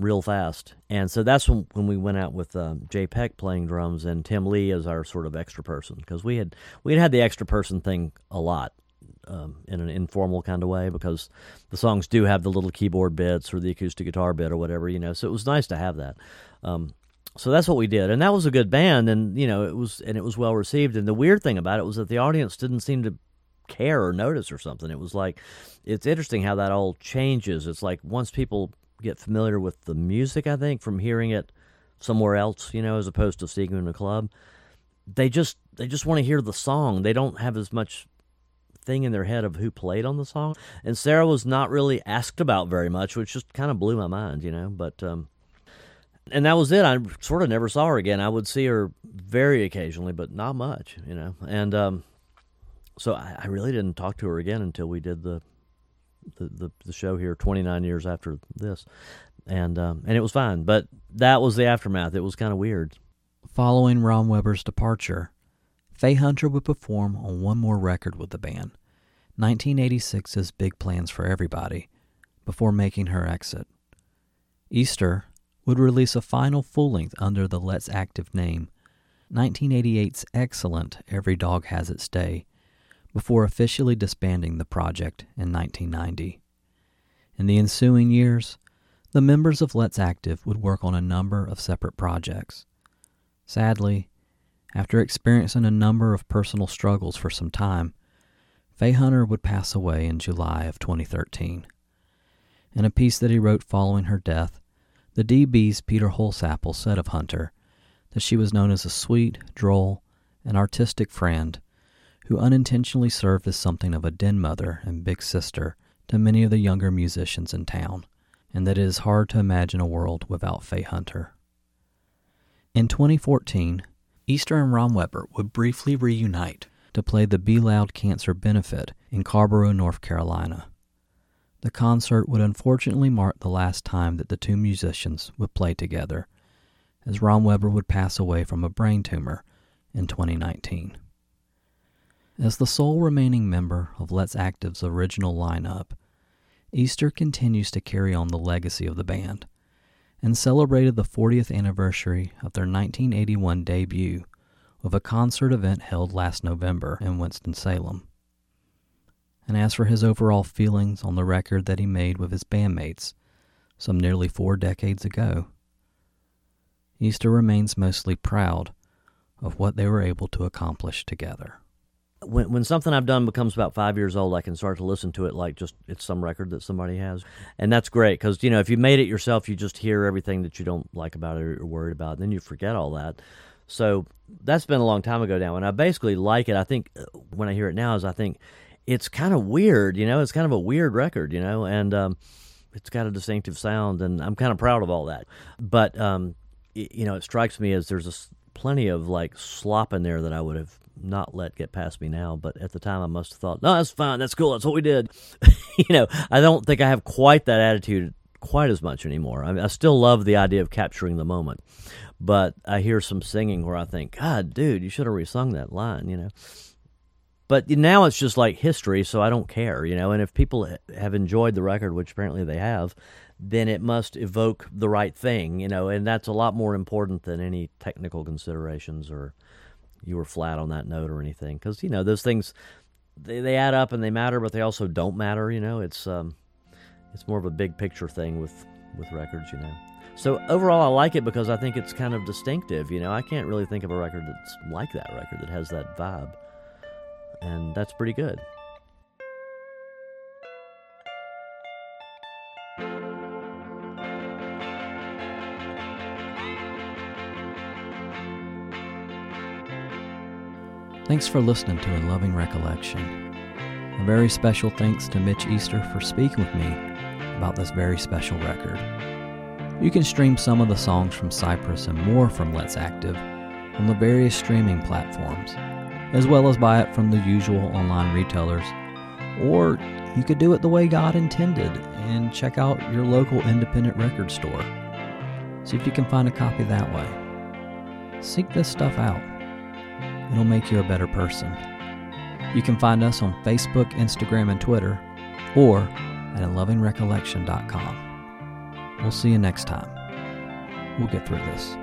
real fast. And so that's when, when we went out with um, Jay Peck playing drums and Tim Lee as our sort of extra person because we had we had had the extra person thing a lot um, in an informal kind of way because the songs do have the little keyboard bits or the acoustic guitar bit or whatever you know. So it was nice to have that. Um, so that's what we did, and that was a good band, and you know it was and it was well received. And the weird thing about it was that the audience didn't seem to care or notice or something. It was like it's interesting how that all changes. It's like once people get familiar with the music, I think, from hearing it somewhere else, you know, as opposed to seeing it in a club, they just they just want to hear the song. They don't have as much thing in their head of who played on the song. And Sara was not really asked about very much, which just kind of blew my mind, you know. But um and that was it. I sort of never saw her again. I would see her very occasionally, but not much, you know. And um so I, I really didn't talk to her again until we did the the, the, the show here 29 years after this. And um, and it was fine but that was the aftermath. It was kind of weird. Following Romweber's departure, Faye Hunter would perform on one more record with the band, 1986's Big Plans for Everybody, before making her exit. Easter would release a final full length under the Let's Active name, 1988's excellent Every Dog Has Its Day, before officially disbanding the project in 1990. In the ensuing years, the members of Let's Active would work on a number of separate projects. Sadly, after experiencing a number of personal struggles for some time, Faye Hunter would pass away in July of 2013. In a piece that he wrote following her death, the dB's Peter Holsapple said of Hunter that she was known as a sweet, droll, and artistic friend who unintentionally served as something of a den mother and big sister to many of the younger musicians in town, and that it is hard to imagine a world without Faye Hunter. In 2014, Easter and Romweber would briefly reunite to play the Be Loud Cancer Benefit in Carrboro, North Carolina. The concert would unfortunately mark the last time that the two musicians would play together, as Romweber would pass away from a brain tumor in 2019. As the sole remaining member of Let's Active's original lineup, Easter continues to carry on the legacy of the band, and celebrated the 40th anniversary of their 1981 debut with a concert event held last November in Winston-Salem. And as for his overall feelings on the record that he made with his bandmates some nearly four decades ago, Easter remains mostly proud of what they were able to accomplish together. When when something I've done becomes about five years old, I can start to listen to it like just it's some record that somebody has, and that's great because you know if you made it yourself, you just hear everything that you don't like about it or worried about, and then you forget all that. So that's been a long time ago now, and I basically like it. I think uh, when I hear it now, is I think it's kind of weird, you know, it's kind of a weird record, you know, and um, it's got a distinctive sound, and I'm kind of proud of all that. But um, you know, it strikes me as there's a plenty of like slop in there that I would have not let get past me now. But at the time, I must have thought, no, that's fine, that's cool, that's what we did. you know, I don't think I have quite that attitude quite as much anymore. I, mean, I still love the idea of capturing the moment, but I hear some singing where I think, God, dude, you should have resung that line, you know. But now it's just like history, so I don't care, you know. And if people have enjoyed the record, which apparently they have, then it must evoke the right thing, you know. And that's a lot more important than any technical considerations or you were flat on that note or anything. Because you know those things, they they add up and they matter, but they also don't matter. You know, it's um, it's more of a big picture thing with with records, you know. So overall, I like it because I think it's kind of distinctive. You know, I can't really think of a record that's like that record that has that vibe, and that's pretty good. Thanks for listening to In Loving Recollection. A very special thanks to Mitch Easter for speaking with me about this very special record. You can stream some of the songs from Cypress and more from Let's Active on the various streaming platforms, as well as buy it from the usual online retailers. Or you could do it the way God intended and check out your local independent record store. See if you can find a copy that way. Seek this stuff out. It'll make you a better person. You can find us on Facebook, Instagram, and Twitter, or at inlovingrecollection.com. We'll see you next time. We'll get through this.